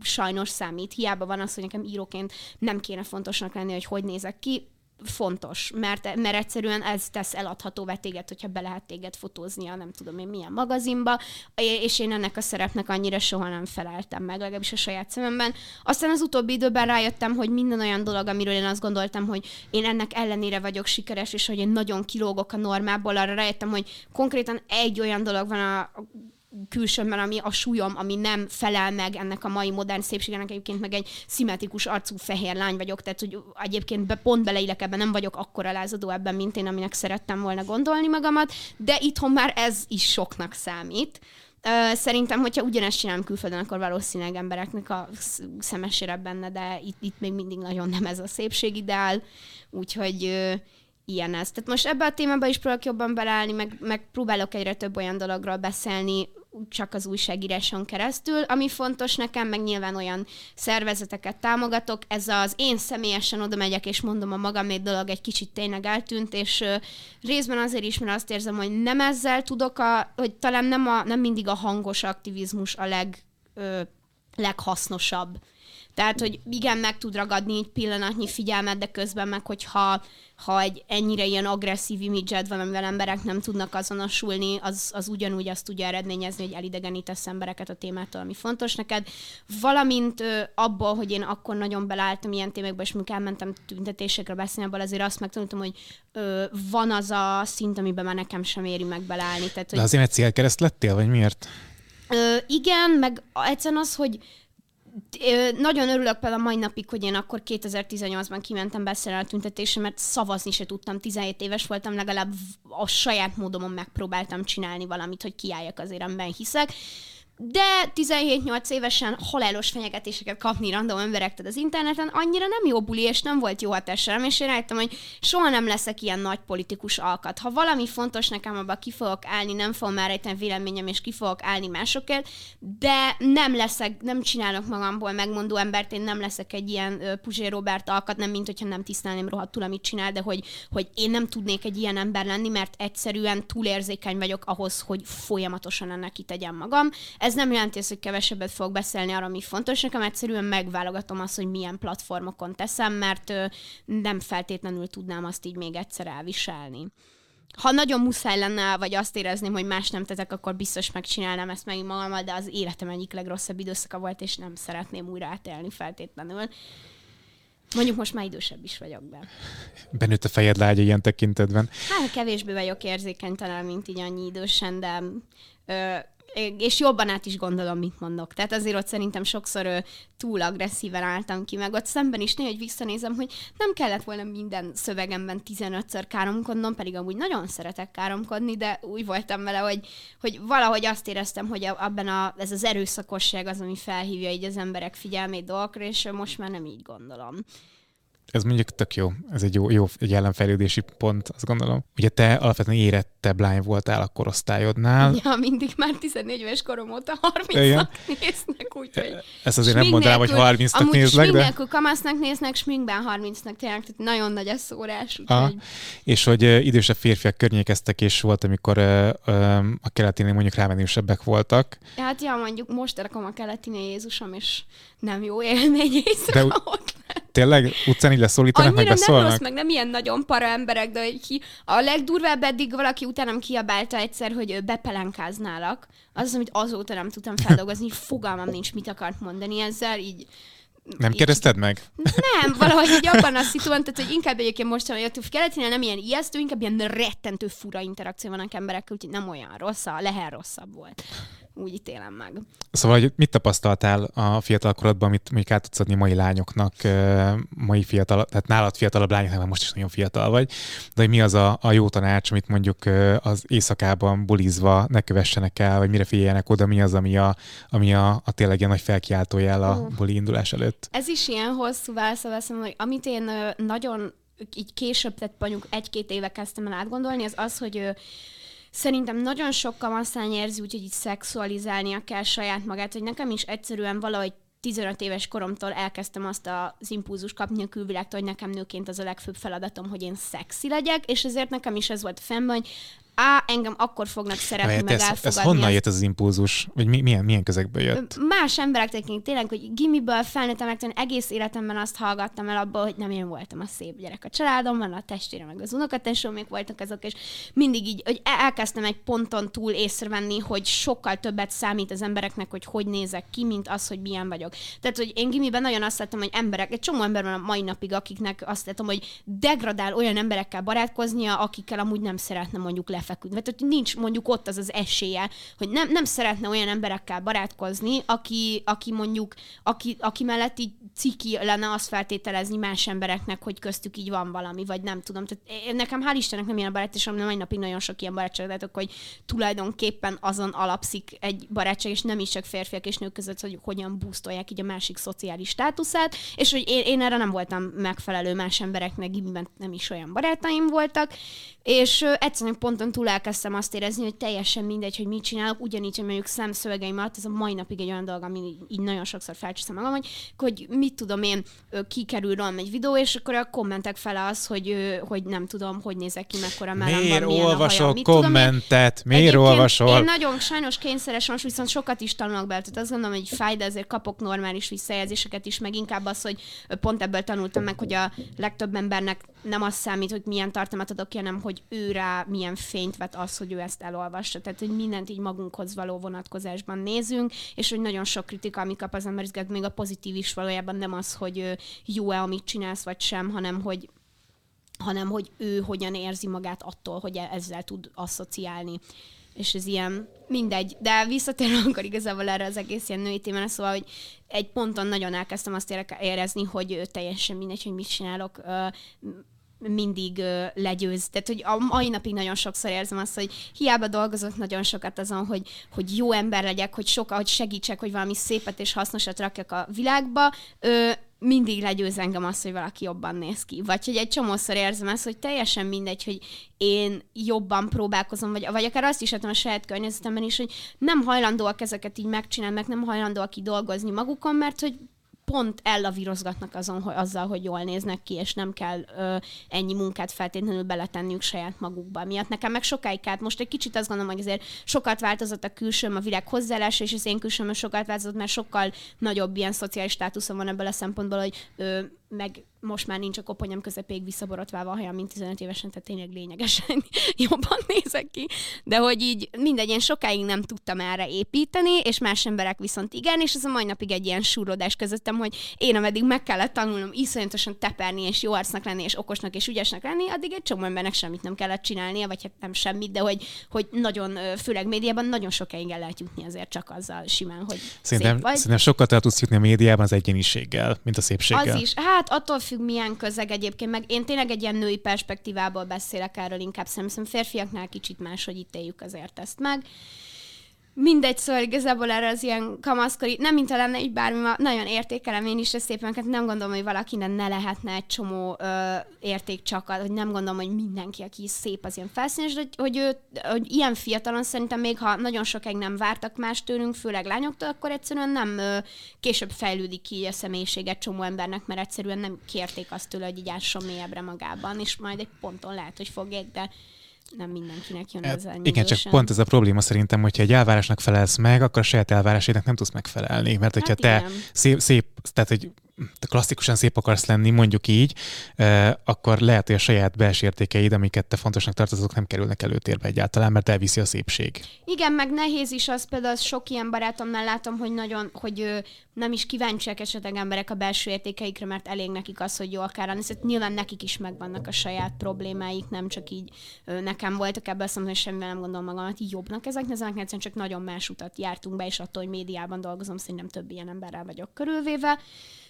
sajnos számít. Hiába van az, hogy nekem íróként nem kéne fontosnak lenni, hogy hogy nézek ki, fontos, mert, mert egyszerűen ez tesz eladhatóvá téged, hogyha be lehet téged fotózni a nem tudom én milyen magazinba, és én ennek a szerepnek annyira soha nem feleltem meg, legalábbis a saját szememben. Aztán az utóbbi időben rájöttem, hogy minden olyan dolog, amiről én azt gondoltam, hogy én ennek ellenére vagyok sikeres, és hogy én nagyon kilógok a normából, arra rájöttem, hogy konkrétan egy olyan dolog van a külsőmben, ami a súlyom, ami nem felel meg ennek a mai modern szépségének, egyébként meg egy szimmetrikus arcú fehér lány vagyok, tehát hogy egyébként be, pont beleillek ebben, nem vagyok akkora lázadó ebben, mint én, aminek szerettem volna gondolni magamat, de itthon már ez is soknak számít. Szerintem, hogyha ugyanezt csinálom külföldön, akkor valószínűleg embereknek a szemesére benne, de itt, itt még mindig nagyon nem ez a szépségideál, úgyhogy ilyen ez. Tehát most ebbe a témába is próbálok jobban beleállni, meg, meg próbálok egyre több olyan dologról beszélni, csak az újságíráson keresztül. Ami fontos nekem, meg nyilván olyan szervezeteket támogatok, ez az én személyesen oda megyek, és mondom a magam egy dolog egy kicsit tényleg eltűnt, és részben azért is, mert azt érzem, hogy nem ezzel tudok, a, hogy talán nem, a, nem mindig a hangos aktivizmus a leg, uh, leghasznosabb tehát, hogy igen, meg tud ragadni egy pillanatnyi figyelmet, de közben meg, hogyha ha egy ennyire ilyen agresszív imidzsed van, amivel emberek nem tudnak azonosulni, az, az ugyanúgy azt tudja eredményezni, hogy elidegenítesz embereket a témától, ami fontos neked. Valamint ö, abból, hogy én akkor nagyon beleálltam ilyen témákba, és mikor elmentem tüntetésekre beszélni, abból azért azt megtanultam, hogy ö, van az a szint, amiben már nekem sem éri meg beleállni. Tehát, hogy, De azért egy célkereszt lettél, vagy miért? Ö, igen, meg egyszerűen az, hogy nagyon örülök például a mai napig, hogy én akkor 2018-ban kimentem beszélni a tüntetésre, mert szavazni se tudtam, 17 éves voltam, legalább a saját módomon megpróbáltam csinálni valamit, hogy kiálljak azért, amiben hiszek de 17-8 évesen halálos fenyegetéseket kapni random emberektől az interneten annyira nem jó buli, és nem volt jó hatásra, és én rájöttem, hogy soha nem leszek ilyen nagy politikus alkat. Ha valami fontos nekem, abban ki fogok állni, nem fogom már rejteni véleményem, és ki fogok állni másokért, de nem leszek, nem csinálok magamból megmondó embert, én nem leszek egy ilyen uh, Puzsé Robert alkat, nem mint hogyha nem tisztelném rohadtul, amit csinál, de hogy, hogy én nem tudnék egy ilyen ember lenni, mert egyszerűen túlérzékeny vagyok ahhoz, hogy folyamatosan ennek kitegyem magam ez nem jelenti azt, hogy kevesebbet fogok beszélni arra, ami fontos nekem, egyszerűen megválogatom azt, hogy milyen platformokon teszem, mert nem feltétlenül tudnám azt így még egyszer elviselni. Ha nagyon muszáj lenne, vagy azt érezném, hogy más nem tetek, akkor biztos megcsinálnám ezt meg magammal, de az életem egyik legrosszabb időszaka volt, és nem szeretném újra átélni feltétlenül. Mondjuk most már idősebb is vagyok be. Benőtt a fejed lágya ilyen tekintetben. Hát kevésbé vagyok érzékeny talán, mint így annyi idősen, de ö, és jobban át is gondolom, mit mondok. Tehát azért ott szerintem sokszor ö, túl agresszíven álltam ki, meg ott szemben is néha, hogy visszanézem, hogy nem kellett volna minden szövegemben 15-ször káromkodnom, pedig amúgy nagyon szeretek káromkodni, de úgy voltam vele, hogy, hogy valahogy azt éreztem, hogy abban a, ez az erőszakosság az, ami felhívja így az emberek figyelmét dolgokra, és most már nem így gondolom ez mondjuk tök jó. Ez egy jó, jó egy ellenfejlődési pont, azt gondolom. Ugye te alapvetően érettebb lány voltál a korosztályodnál. Ja, mindig már 14 éves korom óta 30-nak néznek, úgyhogy... Ezt azért nem mondanám, hogy 30-nak néznek, de... Amúgy kamasznak néznek, sminkben 30-nak tényleg, tehát nagyon nagy a szórás. Úgyhogy... És hogy idősebb férfiak környékeztek, és volt, amikor uh, um, a keletinél mondjuk rámenősebbek voltak. Hát ja, mondjuk most rakom a keletinél Jézusom, és nem jó élmény észre de, ott Tényleg utcán így leszólítanak, Annyira meg beszólnak? nem rossz, meg nem ilyen nagyon para emberek, de ki, a legdurvább eddig valaki utánam kiabálta egyszer, hogy bepelenkáználak. Az, amit azóta nem tudtam feldolgozni, fogalmam nincs, mit akart mondani ezzel, így nem így, kérdezted meg? Nem, valahogy így abban a szituban, tehát hogy inkább egyébként most, hogy a keletinél nem ilyen ijesztő, inkább ilyen rettentő fura interakció vannak emberekkel, úgyhogy nem olyan rossz, a lehet rosszabb volt úgy ítélem meg. Szóval, hogy mit tapasztaltál a fiatal korodban, amit még át tudsz adni mai lányoknak, mai fiatal, tehát nálad fiatalabb lányoknak, mert most is nagyon fiatal vagy, de hogy mi az a, a jó tanács, amit mondjuk az éjszakában bulizva ne kövessenek el, vagy mire figyeljenek oda, mi az, ami a, ami a, a tényleg ilyen nagy felkiáltójel a uh. buli indulás előtt? Ez is ilyen hosszú válasz, hogy amit én nagyon így később, tehát mondjuk egy-két éve kezdtem el átgondolni, az az, hogy Szerintem nagyon sok kamaszlány érzi úgy, hogy így szexualizálnia kell saját magát, hogy nekem is egyszerűen valahogy 15 éves koromtól elkezdtem azt az impulzus kapni a külvilágtól, hogy nekem nőként az a legfőbb feladatom, hogy én szexi legyek, és ezért nekem is ez volt fennben, hogy á, engem akkor fognak szeretni, Várját, meg ez, elfogadni. Ez honnan jött ez az impulzus? Vagy mi, milyen, milyen közegből jött? Más emberek tényleg, hogy gimiből felnőttem meg, egész életemben azt hallgattam el abból, hogy nem én voltam a szép gyerek a családomban, a testvére meg az még voltak azok, és mindig így, hogy elkezdtem egy ponton túl észrevenni, hogy sokkal többet számít az embereknek, hogy hogy nézek ki, mint az, hogy milyen vagyok. Tehát, hogy én gimiben nagyon azt láttam, hogy emberek, egy csomó ember van a mai napig, akiknek azt látom, hogy degradál olyan emberekkel barátkoznia, akikkel amúgy nem szeretne mondjuk le lefeküdni. Mert hogy nincs mondjuk ott az az esélye, hogy nem, nem szeretne olyan emberekkel barátkozni, aki, aki mondjuk, aki, aki mellett így ciki lenne azt feltételezni más embereknek, hogy köztük így van valami, vagy nem tudom. Tehát nekem hál' Istennek nem ilyen barát, és mai napig nagyon sok ilyen barátság, hogy tulajdonképpen azon alapszik egy barátság, és nem is csak férfiak és nők között, hogy hogyan boostolják így a másik szociális státuszát, és hogy én, én erre nem voltam megfelelő más embereknek, nem is olyan barátaim voltak, és egyszerűen ponton túl elkezdtem azt érezni, hogy teljesen mindegy, hogy mit csinálok, ugyanígy, hogy mondjuk szemszövegeim alatt, ez a mai napig egy olyan dolog, ami így nagyon sokszor felcseszem magam, hogy, hogy mit tudom én, kikerül rólam egy videó, és akkor a kommentek fele az, hogy, hogy nem tudom, hogy nézek ki, mekkora melem Miért van, olvasol a kommentet? Tudom, Miért olvasol? Én nagyon sajnos kényszeres most viszont sokat is tanulok belőle, tehát azt gondolom, hogy fáj, de azért kapok normális visszajelzéseket is, meg inkább az, hogy pont ebből tanultam meg, hogy a legtöbb embernek nem az számít, hogy milyen tartalmat adok ki, hanem hogy ő rá milyen fényt vet az, hogy ő ezt elolvassa. Tehát, hogy mindent így magunkhoz való vonatkozásban nézünk, és hogy nagyon sok kritika, ami kap az ember, még a pozitív is valójában nem az, hogy jó-e, amit csinálsz, vagy sem, hanem hogy hanem hogy ő hogyan érzi magát attól, hogy e- ezzel tud asszociálni. és ez ilyen mindegy, de visszatérve akkor igazából erre az egész ilyen női témára, szóval, hogy egy ponton nagyon elkezdtem azt érezni, hogy teljesen mindegy, hogy mit csinálok, mindig ö, legyőz. Tehát, hogy a mai napig nagyon sokszor érzem azt, hogy hiába dolgozott nagyon sokat azon, hogy, hogy jó ember legyek, hogy sokat, hogy segítsek, hogy valami szépet és hasznosat rakjak a világba, ö, mindig legyőz engem az, hogy valaki jobban néz ki. Vagy hogy egy csomószor érzem ezt, hogy teljesen mindegy, hogy én jobban próbálkozom, vagy, vagy akár azt is látom a saját környezetemben is, hogy nem hajlandóak ezeket így megcsinálni, meg nem hajlandóak így dolgozni magukon, mert hogy pont ellavírozgatnak azon, hogy azzal, hogy jól néznek ki, és nem kell ö, ennyi munkát feltétlenül beletenniük saját magukba. Miatt nekem meg sokáig át, most egy kicsit azt gondolom, hogy azért sokat változott a külsőm, a világ hozzáállása, és az én külsőm sokat változott, mert sokkal nagyobb ilyen szociális státuszom van ebből a szempontból, hogy ö, meg most már nincs a koponyám közepéig visszaborotválva a hajam, mint 15 évesen, tehát tényleg lényegesen jobban nézek ki. De hogy így mindegy, én sokáig nem tudtam erre építeni, és más emberek viszont igen, és ez a mai napig egy ilyen súrodás közöttem, hogy én ameddig meg kellett tanulnom iszonyatosan teperni, és jó arcnak lenni, és okosnak, és ügyesnek lenni, addig egy csomó embernek semmit nem kellett csinálnia, vagy hát nem semmit, de hogy, hogy nagyon, főleg médiában nagyon sokáig el lehet jutni azért csak azzal simán, hogy szerintem, szép vagy. Szerintem sokkal el tudsz jutni a médiában az egyéniséggel, mint a szépséggel. Az is. Hát attól függ, milyen közeg egyébként, meg én tényleg egy ilyen női perspektívából beszélek erről inkább, szerintem férfiaknál kicsit máshogy ítéljük azért ezt meg. Mindegy, szóval igazából erre az ilyen kamaszkori, nem mint lenne egy bármi, ma nagyon értékelem én is ezt szépen, hát nem gondolom, hogy valakinek ne lehetne egy csomó ö, érték csak, hogy nem gondolom, hogy mindenki, aki szép, az ilyen felszínes, hogy, hogy, ő, hogy ilyen fiatalon szerintem még, ha nagyon sokáig nem vártak más tőlünk, főleg lányoktól, akkor egyszerűen nem ö, később fejlődik ki a személyiséget csomó embernek, mert egyszerűen nem kérték azt tőle, hogy így ásson mélyebbre magában, és majd egy ponton lehet, hogy fogják, de nem mindenkinek jön hát, Igen, csak pont ez a probléma szerintem, hogyha egy elvárásnak felelsz meg, akkor a saját elvárásainak nem tudsz megfelelni. Mert hogyha hát te szép, szép, tehát hogy klasszikusan szép akarsz lenni, mondjuk így, akkor lehet, hogy a saját belső értékeid, amiket te fontosnak tartozok, nem kerülnek előtérbe egyáltalán, mert elviszi a szépség. Igen, meg nehéz is az, például sok ilyen barátomnál látom, hogy nagyon, hogy nem is kíváncsiak esetleg emberek a belső értékeikre, mert elég nekik az, hogy jól kell lenni. Szóval nyilván nekik is megvannak a saját problémáik, nem csak így nekem voltak ebből azt hogy semmivel nem gondolom magamat így jobbnak ezek, ezek egyszerűen csak nagyon más utat jártunk be, és attól, hogy médiában dolgozom, szerintem több ilyen emberrel vagyok körülvéve.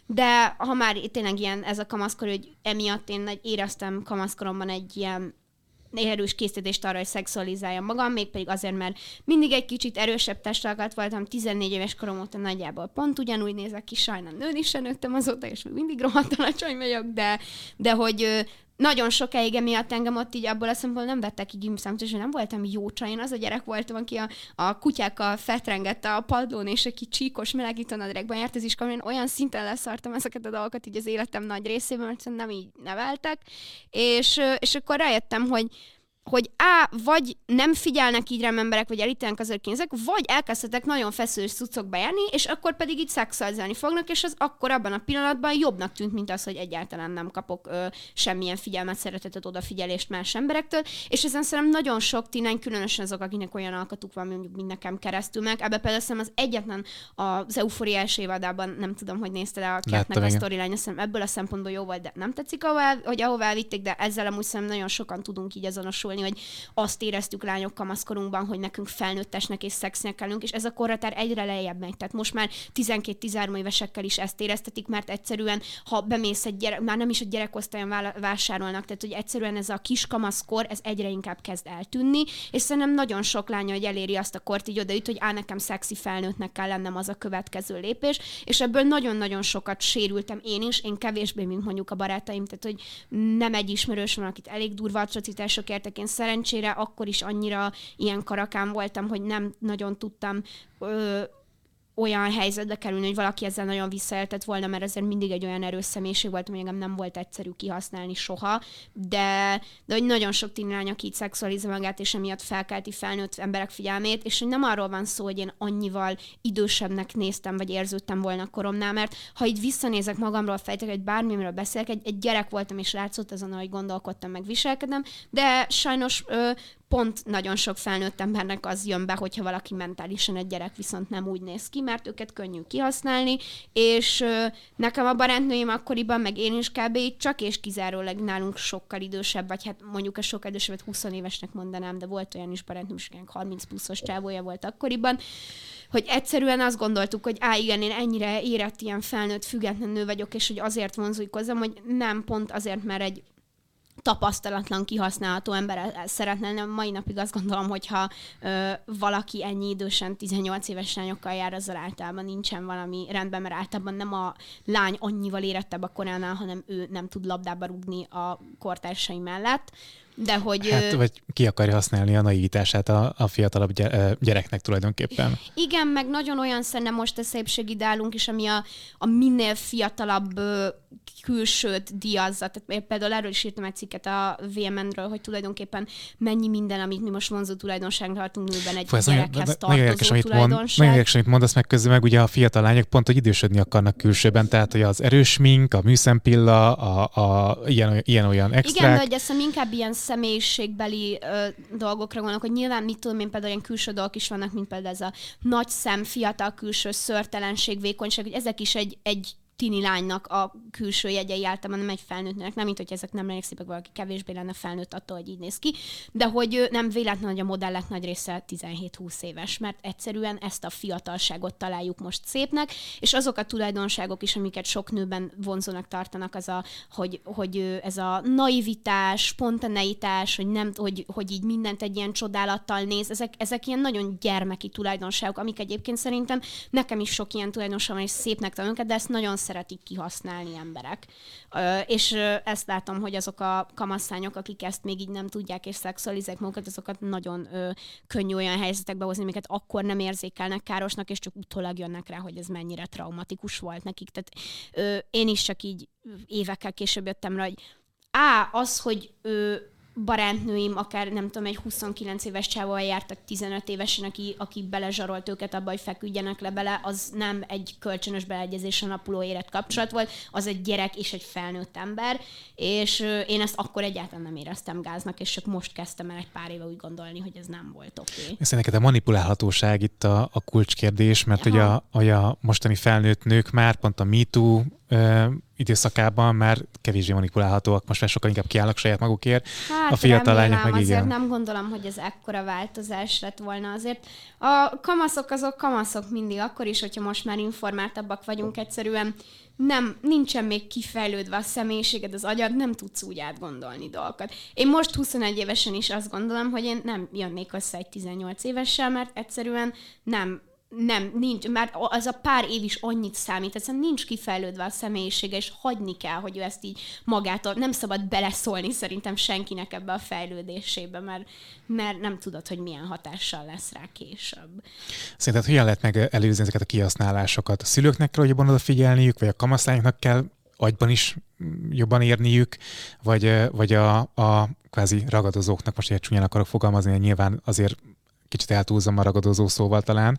De ha már tényleg ilyen ez a kamaszkor, hogy emiatt én éreztem kamaszkoromban egy ilyen erős készítést arra, hogy szexualizáljam magam, mégpedig azért, mert mindig egy kicsit erősebb testalkat voltam, 14 éves korom óta nagyjából pont ugyanúgy nézek ki, sajnálom nőni sem nőttem azóta, és még mindig rohadt alacsony vagyok, de, de hogy nagyon sokáig emiatt engem ott így abból a szempontból nem vettek ki gimszámot, és nem voltam jó csaj. Én az a gyerek voltam, aki a, a kutyákkal fetrengette a padlón, és aki csíkos melegítónadrágban járt az iskolán, olyan szinten leszartam ezeket a dolgokat így az életem nagy részében, mert nem így neveltek. És, és akkor rájöttem, hogy hogy á, vagy nem figyelnek így rám emberek, vagy elítelnek azért kényzek, vagy elkezdhetek nagyon feszülős cuccokba járni, és akkor pedig így szexualizálni fognak, és az akkor abban a pillanatban jobbnak tűnt, mint az, hogy egyáltalán nem kapok ö, semmilyen figyelmet, szeretetet, odafigyelést más emberektől, és ezen szerintem nagyon sok tínány, különösen azok, akinek olyan alkatuk van, mondjuk, mint nekem keresztül meg. Ebbe például szerintem az egyetlen az Euphoria első évadában, nem tudom, hogy nézted a kettnek a storyline, szerintem ebből a szempontból jó volt, de nem tetszik, ahová, hogy ahová elvitték, de ezzel amúgy szerintem nagyon sokan tudunk így azonosulni szólni, hogy azt éreztük lányok kamaszkorunkban, hogy nekünk felnőttesnek és szexnek kellünk, és ez a korhatár egyre lejjebb megy. Tehát most már 12-13 évesekkel is ezt éreztetik, mert egyszerűen, ha bemész egy gyerek, már nem is a gyerekosztályon vásárolnak, tehát hogy egyszerűen ez a kiskamaszkor, ez egyre inkább kezd eltűnni, és szerintem nagyon sok lánya, hogy eléri azt a kort, így odaüt, hogy á, nekem szexi felnőttnek kell lennem az a következő lépés, és ebből nagyon-nagyon sokat sérültem én is, én kevésbé, mint mondjuk a barátaim, tehát hogy nem egy ismerős van, akit elég durva atrocitások értek, én én szerencsére akkor is annyira ilyen karakán voltam, hogy nem nagyon tudtam ö, olyan helyzetbe kerülni, hogy valaki ezzel nagyon visszaéltett volna, mert ezért mindig egy olyan erős személyiség volt, ami engem nem volt egyszerű kihasználni soha, de, de hogy nagyon sok tínány, aki így szexualizál magát, és emiatt felkelti felnőtt emberek figyelmét, és hogy nem arról van szó, hogy én annyival idősebbnek néztem, vagy érződtem volna koromnál, mert ha így visszanézek magamról, fejtek, hogy bármiről beszélek, egy, egy gyerek voltam, és látszott azon, ahogy gondolkodtam, meg viselkedem, de sajnos ö, pont nagyon sok felnőtt embernek az jön be, hogyha valaki mentálisan egy gyerek viszont nem úgy néz ki, mert őket könnyű kihasználni, és nekem a barátnőim akkoriban, meg én is kb. csak és kizárólag nálunk sokkal idősebb, vagy hát mondjuk a sokkal idősebbet 20 évesnek mondanám, de volt olyan is barátnőm, is 30 pluszos csávója volt akkoriban, hogy egyszerűen azt gondoltuk, hogy á, igen, én ennyire érett ilyen felnőtt, független nő vagyok, és hogy azért vonzódik hozzám, hogy nem pont azért, mert egy tapasztalatlan, kihasználható ember szeretne lenni. Mai napig azt gondolom, hogyha ö, valaki ennyi idősen 18 éves lányokkal jár, azzal általában nincsen valami rendben, mert általában nem a lány annyival érettebb a koránál, hanem ő nem tud labdába rúgni a kortársai mellett. De hogy... Hát, vagy ki akarja használni a naivitását a, a fiatalabb gyereknek tulajdonképpen. Igen, meg nagyon olyan szenne most a szépségidálunk is, ami a, a minél fiatalabb külsőt diazza. Tehát például erről is írtam egy cikket a VMN-ről, hogy tulajdonképpen mennyi minden, amit mi most vonzó tulajdonságra tartunk nőben egy Fú, gyerekhez nagyon, érdekes, amit mond, nagyon érdekes, amit mondasz, meg közben meg ugye a fiatal lányok pont, hogy idősödni akarnak külsőben, tehát hogy az erős mink, a műszempilla, a, a ilyen, ilyen olyan extrák. Igen, de hogy ezt inkább ilyen személyiségbeli ö, dolgokra gondolok, hogy nyilván mit tudom én például ilyen külső dolgok is vannak, mint például ez a nagy szem, fiatal külső szörtelenség, vékonyság, hogy ezek is egy, egy tini lánynak a külső jegyei általában nem egy felnőttnek, nem mint hogy ezek nem lennék szépek, valaki kevésbé lenne felnőtt attól, hogy így néz ki, de hogy nem véletlen, hogy a modellek nagy része 17-20 éves, mert egyszerűen ezt a fiatalságot találjuk most szépnek, és azok a tulajdonságok is, amiket sok nőben vonzónak tartanak, az a, hogy, hogy ez a naivitás, spontaneitás, hogy, nem, hogy, hogy így mindent egy ilyen csodálattal néz, ezek, ezek ilyen nagyon gyermeki tulajdonságok, amik egyébként szerintem nekem is sok ilyen tulajdonság van, és szépnek tanulnak, de ezt nagyon szeretik kihasználni emberek. És ezt látom, hogy azok a kamaszányok, akik ezt még így nem tudják és szexualizálják magukat, azokat nagyon könnyű olyan helyzetekbe hozni, amiket akkor nem érzékelnek károsnak, és csak utólag jönnek rá, hogy ez mennyire traumatikus volt nekik. Tehát én is csak így évekkel később jöttem rá, hogy á, az, hogy barátnőim, akár nem tudom, egy 29 éves csávóval jártak 15 évesen, aki, aki belezsarolt őket abba, hogy feküdjenek le bele, az nem egy kölcsönös beleegyezésen alapuló érett kapcsolat volt, az egy gyerek és egy felnőtt ember, és én ezt akkor egyáltalán nem éreztem gáznak, és csak most kezdtem el egy pár éve úgy gondolni, hogy ez nem volt oké. Okay. Szerintem a manipulálhatóság itt a, a kulcskérdés, mert hogy a, hogy a mostani felnőtt nők már pont a MeToo időszakában már kevésbé manipulálhatóak, most már sokkal inkább kiállnak saját magukért. Hát, a fiatal lányok meg azért igen. nem gondolom, hogy ez ekkora változás lett volna. Azért a kamaszok azok kamaszok mindig, akkor is, hogyha most már informáltabbak vagyunk egyszerűen, nem, nincsen még kifejlődve a személyiséged, az agyad, nem tudsz úgy átgondolni dolgokat. Én most 21 évesen is azt gondolom, hogy én nem jönnék össze egy 18 évessel, mert egyszerűen nem nem, nincs, mert az a pár év is annyit számít, egyszerűen nincs kifejlődve a személyisége, és hagyni kell, hogy ő ezt így magától, nem szabad beleszólni szerintem senkinek ebbe a fejlődésébe, mert, mert nem tudod, hogy milyen hatással lesz rá később. Szerinted hogyan lehet meg előzni ezeket a kihasználásokat? A szülőknek kell jobban odafigyelniük, vagy a kamaszlányoknak kell agyban is jobban érniük, vagy, vagy a, a kvázi ragadozóknak, most egy csúnyán akarok fogalmazni, nyilván azért kicsit eltúlzom a ragadozó szóval talán,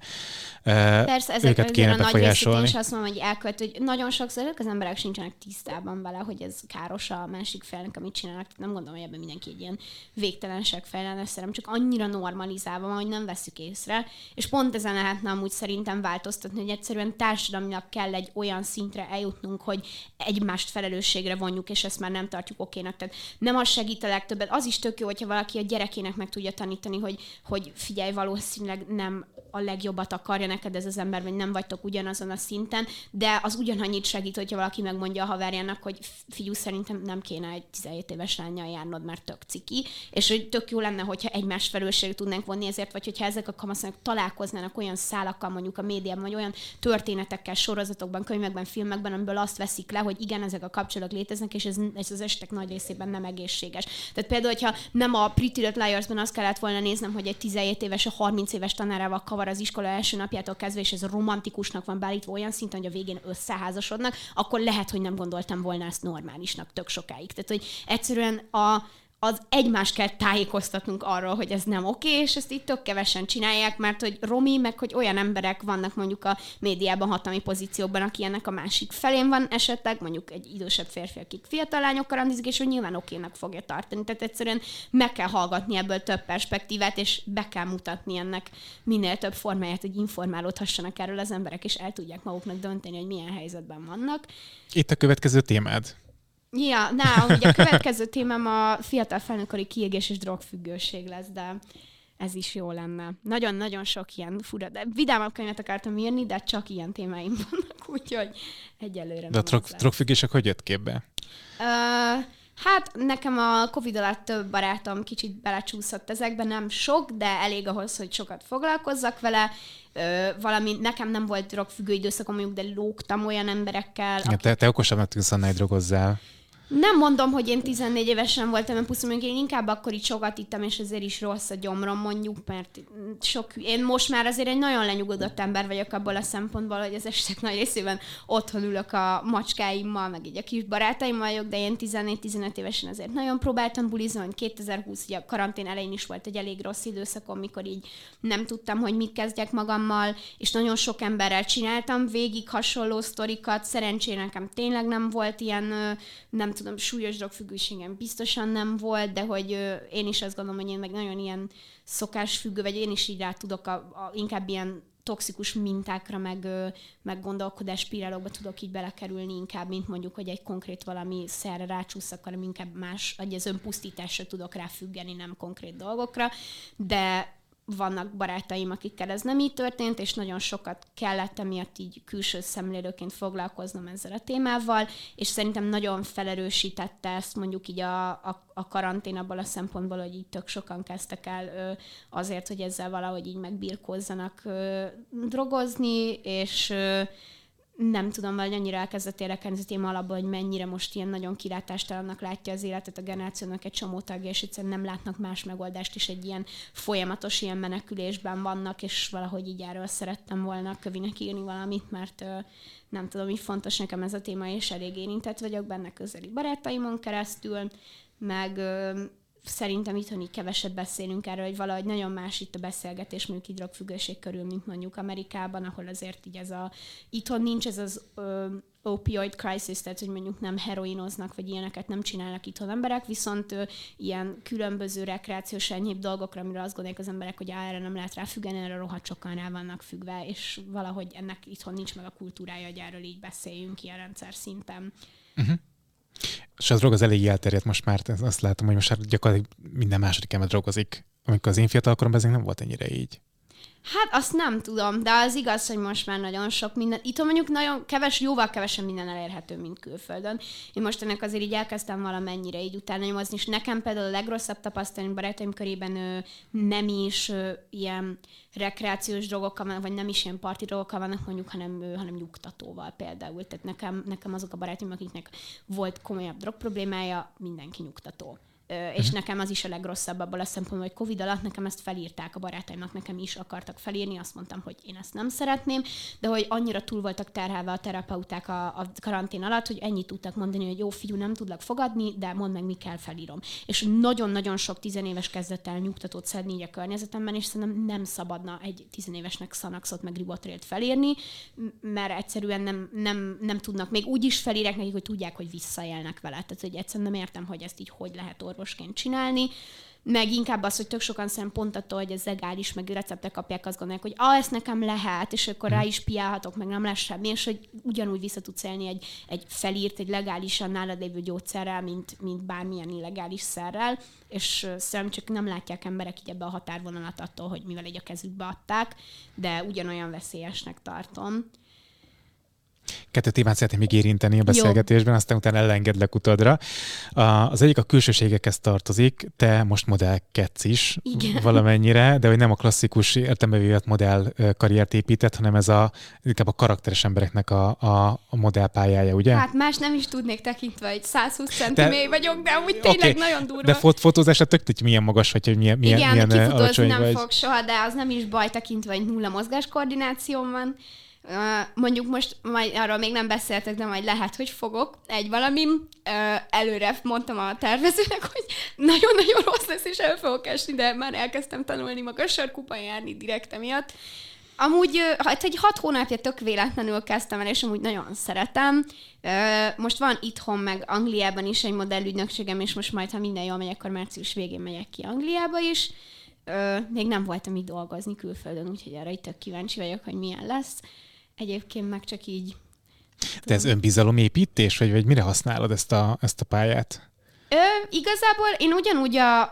Persze, ezek őket kéne a befolyásolni. Nagy és azt mondom, hogy elkövet, hogy nagyon sokszor az emberek sincsenek tisztában vele, hogy ez káros a másik felnek, amit csinálnak. Nem gondolom, hogy ebben mindenki egy ilyen végtelenség fejlen szerem, csak annyira normalizálva van, hogy nem veszük észre. És pont ezen lehetne amúgy szerintem változtatni, hogy egyszerűen társadalmilag kell egy olyan szintre eljutnunk, hogy egymást felelősségre vonjuk, és ezt már nem tartjuk okénak. Tehát nem az segít a legtöbbet. Az is tök jó, hogyha valaki a gyerekének meg tudja tanítani, hogy, hogy figyelj, valószínűleg nem a legjobbat akarja neked ez az ember, vagy nem vagytok ugyanazon a szinten, de az ugyanannyit segít, hogyha valaki megmondja a haverjának, hogy fiú, szerintem nem kéne egy 17 éves lányjal járnod, mert tök ciki, és hogy tök jó lenne, hogyha egymás felelősségre tudnánk vonni ezért, vagy hogyha ezek a kamaszok találkoznának olyan szálakkal, mondjuk a médiában, vagy olyan történetekkel, sorozatokban, könyvekben, filmekben, amiből azt veszik le, hogy igen, ezek a kapcsolatok léteznek, és ez, ez az esetek nagy részében nem egészséges. Tehát például, hogyha nem a Pretty Little Liars-ban azt kellett volna néznem, hogy egy 17 éves, a 30 éves tanárával kavar az iskola első napjától kezdve, és ez romantikusnak van beállítva olyan szinten, hogy a végén összeházasodnak, akkor lehet, hogy nem gondoltam volna ezt normálisnak tök sokáig. Tehát, hogy egyszerűen a, az egymást kell tájékoztatnunk arról, hogy ez nem oké, és ezt itt tök kevesen csinálják, mert hogy Romi, meg hogy olyan emberek vannak mondjuk a médiában hatalmi pozícióban, aki ennek a másik felén van esetleg, mondjuk egy idősebb férfi, akik fiatal lányokkal randizik, és hogy nyilván okénak fogja tartani. Tehát egyszerűen meg kell hallgatni ebből több perspektívát, és be kell mutatni ennek minél több formáját, hogy informálódhassanak erről az emberek, és el tudják maguknak dönteni, hogy milyen helyzetben vannak. Itt a következő témád. Ja, na, ugye a következő témám a fiatal felnőkori kiégés és drogfüggőség lesz, de ez is jó lenne. Nagyon-nagyon sok ilyen fura, de vidámabb könyvet akartam írni, de csak ilyen témáim vannak, úgyhogy egyelőre De a drog, drogfüggések hogy jött képbe? Uh, Hát nekem a Covid alatt több barátom kicsit belecsúszott ezekbe, nem sok, de elég ahhoz, hogy sokat foglalkozzak vele. Ö, valami, nekem nem volt drogfüggő időszakom, mondjuk, de lógtam olyan emberekkel. Igen, akik... te, te okosabbnak tűnsz annál, drogozzál. Nem mondom, hogy én 14 évesen voltam, pusztán én inkább akkor így sokat ittam, és ezért is rossz a gyomrom, mondjuk, mert sok, én most már azért egy nagyon lenyugodott ember vagyok abból a szempontból, hogy az estek nagy részében otthon ülök a macskáimmal, meg így a kis barátaimmal vagyok, de én 14-15 évesen azért nagyon próbáltam bulizni, hogy 2020, ugye a karantén elején is volt egy elég rossz időszakom, mikor így nem tudtam, hogy mit kezdjek magammal, és nagyon sok emberrel csináltam végig hasonló sztorikat, szerencsére nekem tényleg nem volt ilyen, nem tudom, súlyos drogfüggőségem biztosan nem volt, de hogy én is azt gondolom, hogy én meg nagyon ilyen szokásfüggő, vagy én is így rá tudok a, a, inkább ilyen toxikus mintákra, meg, meg gondolkodás spirálokba tudok így belekerülni inkább, mint mondjuk, hogy egy konkrét valami szerre rácsúszak, hanem inkább más, hogy az önpusztításra tudok ráfüggeni, nem konkrét dolgokra, de vannak barátaim, akikkel ez nem így történt, és nagyon sokat kellett emiatt így külső szemlélőként foglalkoznom ezzel a témával, és szerintem nagyon felerősítette ezt mondjuk így a, a, a karantén abból a szempontból, hogy így tök sokan kezdtek el ö, azért, hogy ezzel valahogy így megbirkózzanak ö, drogozni, és ö, nem tudom, vagy annyira elkezdett érdekelni a téma alapból, hogy mennyire most ilyen nagyon kilátástalannak látja az életet a generációnak egy csomó tagja, és egyszerűen nem látnak más megoldást is, egy ilyen folyamatos ilyen menekülésben vannak, és valahogy így erről szerettem volna kövinek írni valamit, mert nem tudom, mi fontos nekem ez a téma, és elég érintett vagyok benne közeli barátaimon keresztül, meg szerintem itthon így keveset beszélünk erről, hogy valahogy nagyon más itt a beszélgetés mondjuk így drogfüggőség körül, mint mondjuk Amerikában, ahol azért így ez a, itthon nincs ez az ö, opioid crisis, tehát hogy mondjuk nem heroinoznak, vagy ilyeneket nem csinálnak itthon emberek, viszont ö, ilyen különböző rekreációs enyhébb dolgokra, amire azt gondolják az emberek, hogy erre nem lehet ráfüggeni, erre rohadt sokan rá vannak függve, és valahogy ennek itthon nincs meg a kultúrája, hogy erről így beszéljünk ilyen rendszer szinten. Uh-huh. És az drog az elég elterjedt most már, azt látom, hogy most már gyakorlatilag minden második ember drogozik. Amikor az én fiatalkoromban ez nem volt ennyire így. Hát azt nem tudom, de az igaz, hogy most már nagyon sok minden, itt mondjuk nagyon keves, jóval kevesen minden elérhető, mint külföldön. Én most ennek azért így elkezdtem valamennyire így utána nyomozni, és nekem például a legrosszabb tapasztalat barátaim körében ő, nem is ő, ilyen rekreációs drogokkal vannak, vagy nem is ilyen parti drogokkal vannak mondjuk, hanem, ő, hanem nyugtatóval például. Tehát nekem, nekem azok a barátaim, akiknek volt komolyabb drog problémája, mindenki nyugtató és uh-huh. nekem az is a legrosszabb abból a szempontból, hogy Covid alatt nekem ezt felírták a barátaimnak, nekem is akartak felírni, azt mondtam, hogy én ezt nem szeretném, de hogy annyira túl voltak terhelve a terapeuták a, a karantén alatt, hogy ennyit tudtak mondani, hogy jó fiú, nem tudlak fogadni, de mondd meg, mi kell felírom. És nagyon-nagyon sok tizenéves kezdett el nyugtatót szedni így a környezetemben, és szerintem nem szabadna egy tizenévesnek szanaxot meg ribotrélt felírni, mert egyszerűen nem, nem, nem tudnak, még úgy is felírják nekik, hogy tudják, hogy visszaélnek vele. Tehát, hogy egyszerűen nem értem, hogy ezt így hogy lehet orvosként csinálni, meg inkább az, hogy tök sokan szerintem pont attól, hogy ez legális, meg receptek kapják, azt gondolják, hogy ah, ezt nekem lehet, és akkor rá is piálhatok, meg nem lesz semmi, és hogy ugyanúgy vissza tudsz élni egy, egy felírt, egy legálisan nálad lévő gyógyszerrel, mint, mint bármilyen illegális szerrel, és szerintem csak nem látják emberek így ebbe a határvonalat attól, hogy mivel egy a kezükbe adták, de ugyanolyan veszélyesnek tartom. Kettő témát szeretném még érinteni a beszélgetésben, Jó. aztán utána elengedlek utadra. Az egyik a külsőségekhez tartozik, te most modellkedsz is Igen. valamennyire, de hogy nem a klasszikus értelmevévet modell karriert épített, hanem ez a, inkább a karakteres embereknek a, a, a modellpályája, ugye? Hát más nem is tudnék tekintve, hogy 120 cm vagyok, de úgy tényleg okay. nagyon durva. De fot- fotózásra tök hogy milyen magas vagy, hogy milyen, milyen, Igen, milyen kifotózni nem vagy. fog soha, de az nem is baj tekintve, hogy nulla mozgáskoordinációm van mondjuk most majd arról még nem beszéltek, de majd lehet, hogy fogok egy valami. előre mondtam a tervezőnek, hogy nagyon-nagyon rossz lesz, és el fogok esni, de már elkezdtem tanulni maga sarkupa járni direkt emiatt. Amúgy hát egy hat hónapja tök véletlenül kezdtem el, és amúgy nagyon szeretem. Most van itthon, meg Angliában is egy modellügynökségem, és most majd, ha minden jól megy, akkor március végén megyek ki Angliába is. Még nem voltam így dolgozni külföldön, úgyhogy erre itt tök kíváncsi vagyok, hogy milyen lesz. Egyébként meg csak így... De ez önbizalomépítés, vagy, vagy mire használod ezt a, ezt a pályát? Ö, igazából én ugyanúgy a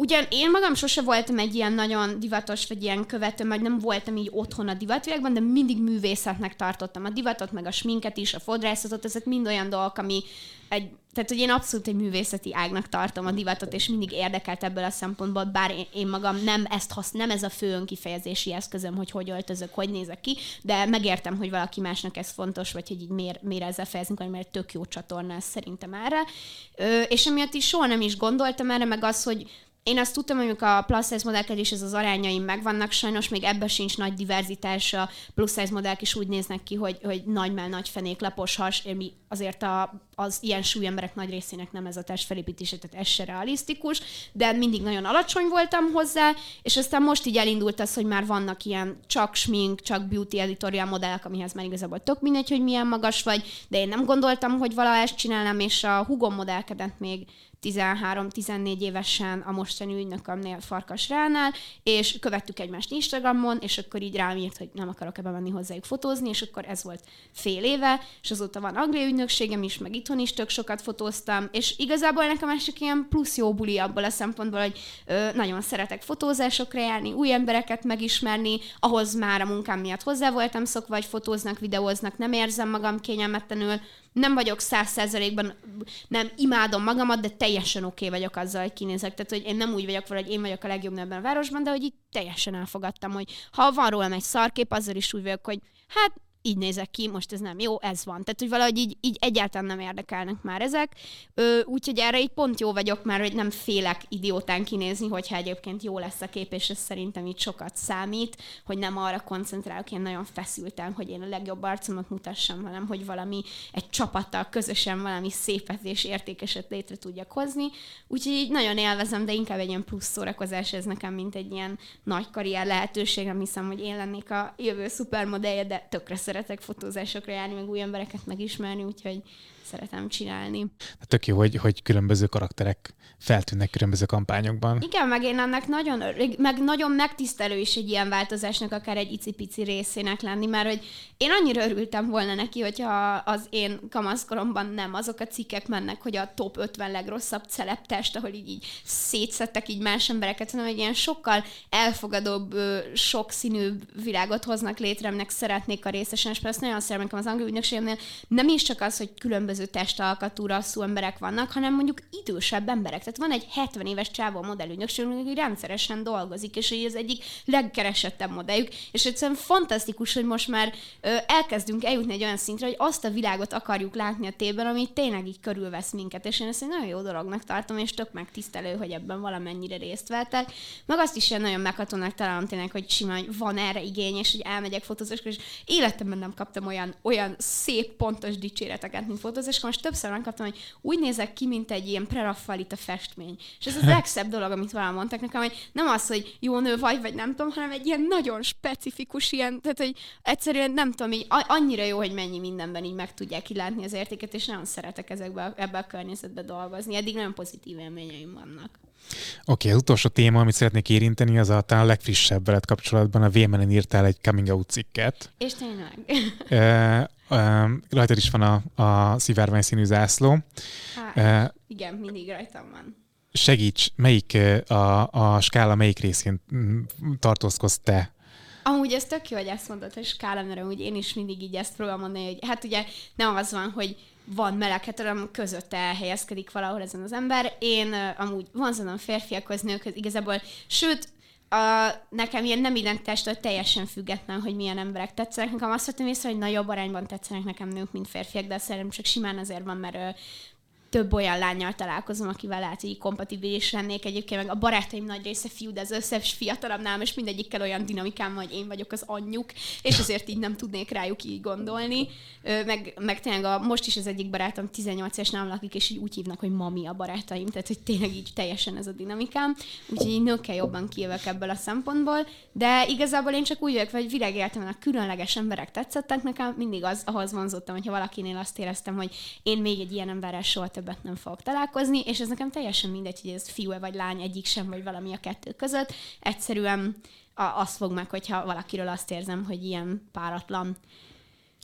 Ugyan én magam sose voltam egy ilyen nagyon divatos, vagy ilyen követő, vagy nem voltam így otthon a divatvilágban, de mindig művészetnek tartottam a divatot, meg a sminket is, a fodrászatot, ezek mind olyan dolgok, ami egy, tehát, hogy én abszolút egy művészeti ágnak tartom a divatot, és mindig érdekelt ebből a szempontból, bár én, én magam nem ezt hasz, nem ez a fő önkifejezési eszközöm, hogy hogy öltözök, hogy nézek ki, de megértem, hogy valaki másnak ez fontos, vagy hogy így miért, miért ezzel fejezünk, hogy mert tök jó csatorna szerintem erre. Ö, és emiatt is soha nem is gondoltam erre, meg az, hogy én azt tudtam, hogy a plus size modellkedés, az arányaim megvannak, sajnos még ebben sincs nagy diverzitás, a plus size modellek is úgy néznek ki, hogy, hogy nagy mell, nagy fenék, lapos has, ami azért a, az ilyen súlyemberek nagy részének nem ez a testfelépítése, tehát ez se realisztikus, de mindig nagyon alacsony voltam hozzá, és aztán most így elindult az, hogy már vannak ilyen csak smink, csak beauty editorial modellek, amihez már igazából tök mindegy, hogy milyen magas vagy, de én nem gondoltam, hogy valaha ezt csinálnám, és a hugom modellkedett még 13-14 évesen a mostani ügynökömnél Farkas Ránál, és követtük egymást Instagramon, és akkor így rám írt, hogy nem akarok ebbe menni hozzájuk fotózni, és akkor ez volt fél éve, és azóta van Anglia ügynökségem is, meg itthon is tök sokat fotóztam, és igazából nekem ez csak ilyen plusz jó buli abból a szempontból, hogy ö, nagyon szeretek fotózásokra járni, új embereket megismerni, ahhoz már a munkám miatt hozzá voltam szokva, vagy fotóznak, videóznak, nem érzem magam kényelmetlenül, nem vagyok száz százalékban, nem imádom magamat, de teljesen oké okay vagyok azzal, hogy kinézek. Tehát, hogy én nem úgy vagyok vele, hogy én vagyok a legjobb ebben a városban, de hogy így teljesen elfogadtam, hogy ha van rólam egy szarkép, azzal is úgy vagyok, hogy hát így nézek ki, most ez nem jó, ez van. Tehát, hogy valahogy így, így egyáltalán nem érdekelnek már ezek. úgyhogy erre így pont jó vagyok már, hogy nem félek idiótán kinézni, hogyha egyébként jó lesz a kép, és ez szerintem így sokat számít, hogy nem arra koncentrálok én nagyon feszültem, hogy én a legjobb arcomat mutassam, hanem hogy valami egy csapattal közösen valami szépet és értékeset létre tudjak hozni. Úgyhogy így nagyon élvezem, de inkább egy ilyen plusz szórakozás ez nekem, mint egy ilyen nagy karrier lehetőség, hiszem, hogy én lennék a jövő szupermodellje, de tökre szeretek fotózásokra járni, meg új embereket megismerni, úgyhogy szeretem csinálni. Tök jó, hogy, hogy különböző karakterek feltűnnek különböző kampányokban. Igen, meg én ennek nagyon, meg nagyon megtisztelő is egy ilyen változásnak akár egy icipici részének lenni, mert hogy én annyira örültem volna neki, hogyha az én kamaszkoromban nem azok a cikkek mennek, hogy a top 50 legrosszabb celebtest, ahol így, így szétszettek így más embereket, hanem egy ilyen sokkal elfogadóbb, sokszínű világot hoznak létre, aminek szeretnék a részesen, és persze nagyon szeretem az angol ügynökségemnél, nem is csak az, hogy különböző testalkatú rasszú emberek vannak, hanem mondjuk idősebb emberek. Tehát van egy 70 éves csávó modellügynökség, aki rendszeresen dolgozik, és így az egyik legkeresettebb modelljük, és egyszerűen fantasztikus, hogy most már ö, elkezdünk eljutni egy olyan szintre, hogy azt a világot akarjuk látni a tében, ami tényleg így körülvesz minket, és én ezt egy nagyon jó dolognak tartom, és tök megtisztelő, hogy ebben valamennyire részt vettek. Meg azt is ilyen nagyon meghatónak találom tényleg, hogy simán van erre igény, és hogy elmegyek fotózni, és életemben nem kaptam olyan, olyan szép, pontos dicséreteket, mint fotózás, és most többször megkaptam, hogy úgy nézek ki, mint egy ilyen preraffalita festmény. És ez az legszebb dolog, amit valami mondtak nekem, hogy nem az, hogy jó nő vagy, vagy nem tudom, hanem egy ilyen nagyon specifikus ilyen, tehát hogy egyszerűen nem tudom, így annyira jó, hogy mennyi mindenben így meg tudják kilátni az értéket, és nagyon szeretek ezekbe, ebbe a környezetbe dolgozni. Eddig nagyon pozitív élményeim vannak. Oké, okay, az utolsó téma, amit szeretnék érinteni, az a talán legfrissebb veled kapcsolatban. A VMN-en írtál egy coming out cikket. És tényleg. Rajtad is van a, a szivárvány színű zászló. Hát, igen, mindig rajtam van. Segíts, melyik a, a skála melyik részén tartózkodsz te Amúgy ez tök jó, hogy ezt mondod, hogy skála, mert úgy én is mindig így ezt próbálom mondani, hogy hát ugye nem az van, hogy van meleg heterom, között elhelyezkedik valahol ezen az ember. Én uh, amúgy vonzalom férfiakhoz, nőkhöz igazából, sőt, a, nekem ilyen nem identitástól teljesen független, hogy milyen emberek tetszenek. Nekem azt vettem észre, hogy nagyobb arányban tetszenek nekem nők, mint férfiak, de szerintem csak simán azért van, mert több olyan lányjal találkozom, akivel lehet, hogy kompatibilis lennék. Egyébként meg a barátaim nagy része fiú, de az összes fiatalabb nálam, és mindegyikkel olyan dinamikám, hogy én vagyok az anyjuk, és azért így nem tudnék rájuk így gondolni. Meg, meg tényleg a, most is az egyik barátom 18 éves nálam lakik, és így úgy hívnak, hogy mami a barátaim, tehát hogy tényleg így teljesen ez a dinamikám. Úgyhogy így nőkkel jobban kijövök ebből a szempontból, de igazából én csak úgy vagyok, hogy világéletemben a különleges emberek tetszettek nekem, mindig az, ahhoz vonzottam, hogyha valakinél azt éreztem, hogy én még egy ilyen emberrel soha többet nem fogok találkozni, és ez nekem teljesen mindegy, hogy ez fiú vagy lány, egyik sem, vagy valami a kettő között. Egyszerűen azt fog meg, hogyha valakiről azt érzem, hogy ilyen páratlan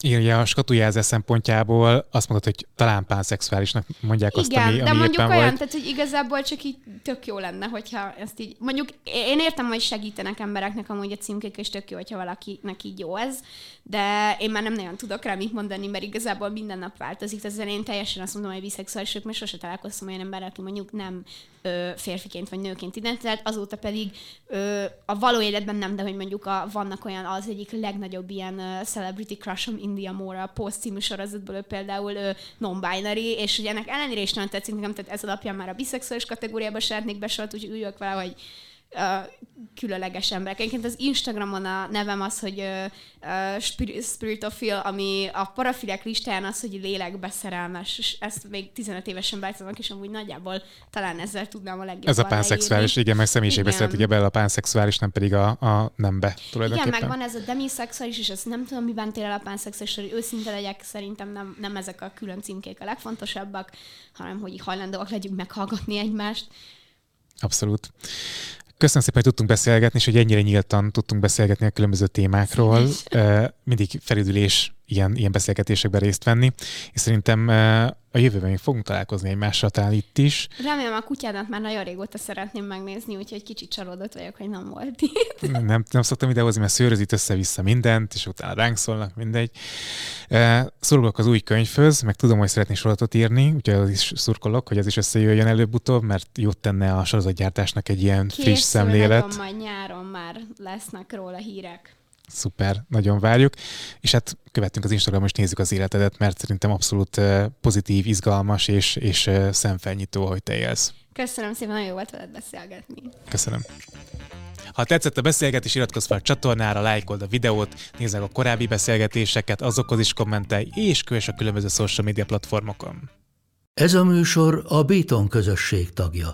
igen, ugye a skatujázás szempontjából azt mondod, hogy talán pánszexuálisnak mondják Igen, azt, ami, de ami mondjuk olyan, volt. tehát hogy igazából csak így tök jó lenne, hogyha ezt így, mondjuk én értem, hogy segítenek embereknek amúgy a címkék, és tök jó, hogyha valakinek így jó ez, de én már nem nagyon tudok rá mit mondani, mert igazából minden nap változik, tehát én teljesen azt mondom, hogy biszexuálisok, mert sose találkoztam olyan emberrel, aki mondjuk nem ö, férfiként vagy nőként identitált, azóta pedig ö, a való életben nem, de hogy mondjuk a, vannak olyan az egyik legnagyobb ilyen uh, celebrity crushom India Moore a Post című sorozatból, ő például ö, non-binary, és hogy ennek ellenére is nagyon tetszik nekem, tehát ez alapján már a biszexuális kategóriába szeretnék besorolni, úgyhogy üljök vele, hogy uh, különleges emberek. Egyébként az Instagramon a nevem az, hogy uh, Spiritofil, ami a parafilek listáján az, hogy lélekbeszerelmes, és ezt még 15 évesen beállítanak, és amúgy nagyjából talán ezzel tudnám a legjobban Ez a pánszexuális, igen, meg személyiségbeszélet, ugye bele a pánszexuális, nem pedig a, a nembe tulajdonképpen. Igen, meg van ez a demiszexuális, és ezt nem tudom, miben tér el a pánszexuális, hogy őszinte legyek, szerintem nem, nem ezek a külön címkék a legfontosabbak, hanem hogy hajlandóak legyünk meghallgatni egymást. Abszolút. Köszönöm szépen, hogy tudtunk beszélgetni, és hogy ennyire nyíltan tudtunk beszélgetni a különböző témákról. Mindig felüdülés ilyen, ilyen beszélgetésekben részt venni, és szerintem a jövőben még fogunk találkozni egymással talán itt is. Remélem a kutyádat már nagyon régóta szeretném megnézni, úgyhogy kicsit csalódott vagyok, hogy nem volt itt. Nem, nem szoktam idehozni, mert szőrözít össze-vissza mindent, és utána ránk szólnak, mindegy. Szurkolok az új könyvhöz, meg tudom, hogy szeretnék sorozatot írni, úgyhogy az is szurkolok, hogy ez is összejöjjön előbb-utóbb, mert jót tenne a sorozatgyártásnak egy ilyen Készül, friss szemlélet. Nagyon, majd nyáron már lesznek róla hírek. Szuper, nagyon várjuk. És hát követünk az Instagramon, és nézzük az életedet, mert szerintem abszolút pozitív, izgalmas és, és szemfelnyitó, hogy te élsz. Köszönöm szépen, nagyon jó volt veled beszélgetni. Köszönöm. Ha tetszett a beszélgetés, iratkozz fel a csatornára, lájkold a videót, nézd meg a korábbi beszélgetéseket, azokhoz is kommentelj, és kövess a különböző social media platformokon. Ez a műsor a Béton közösség tagja.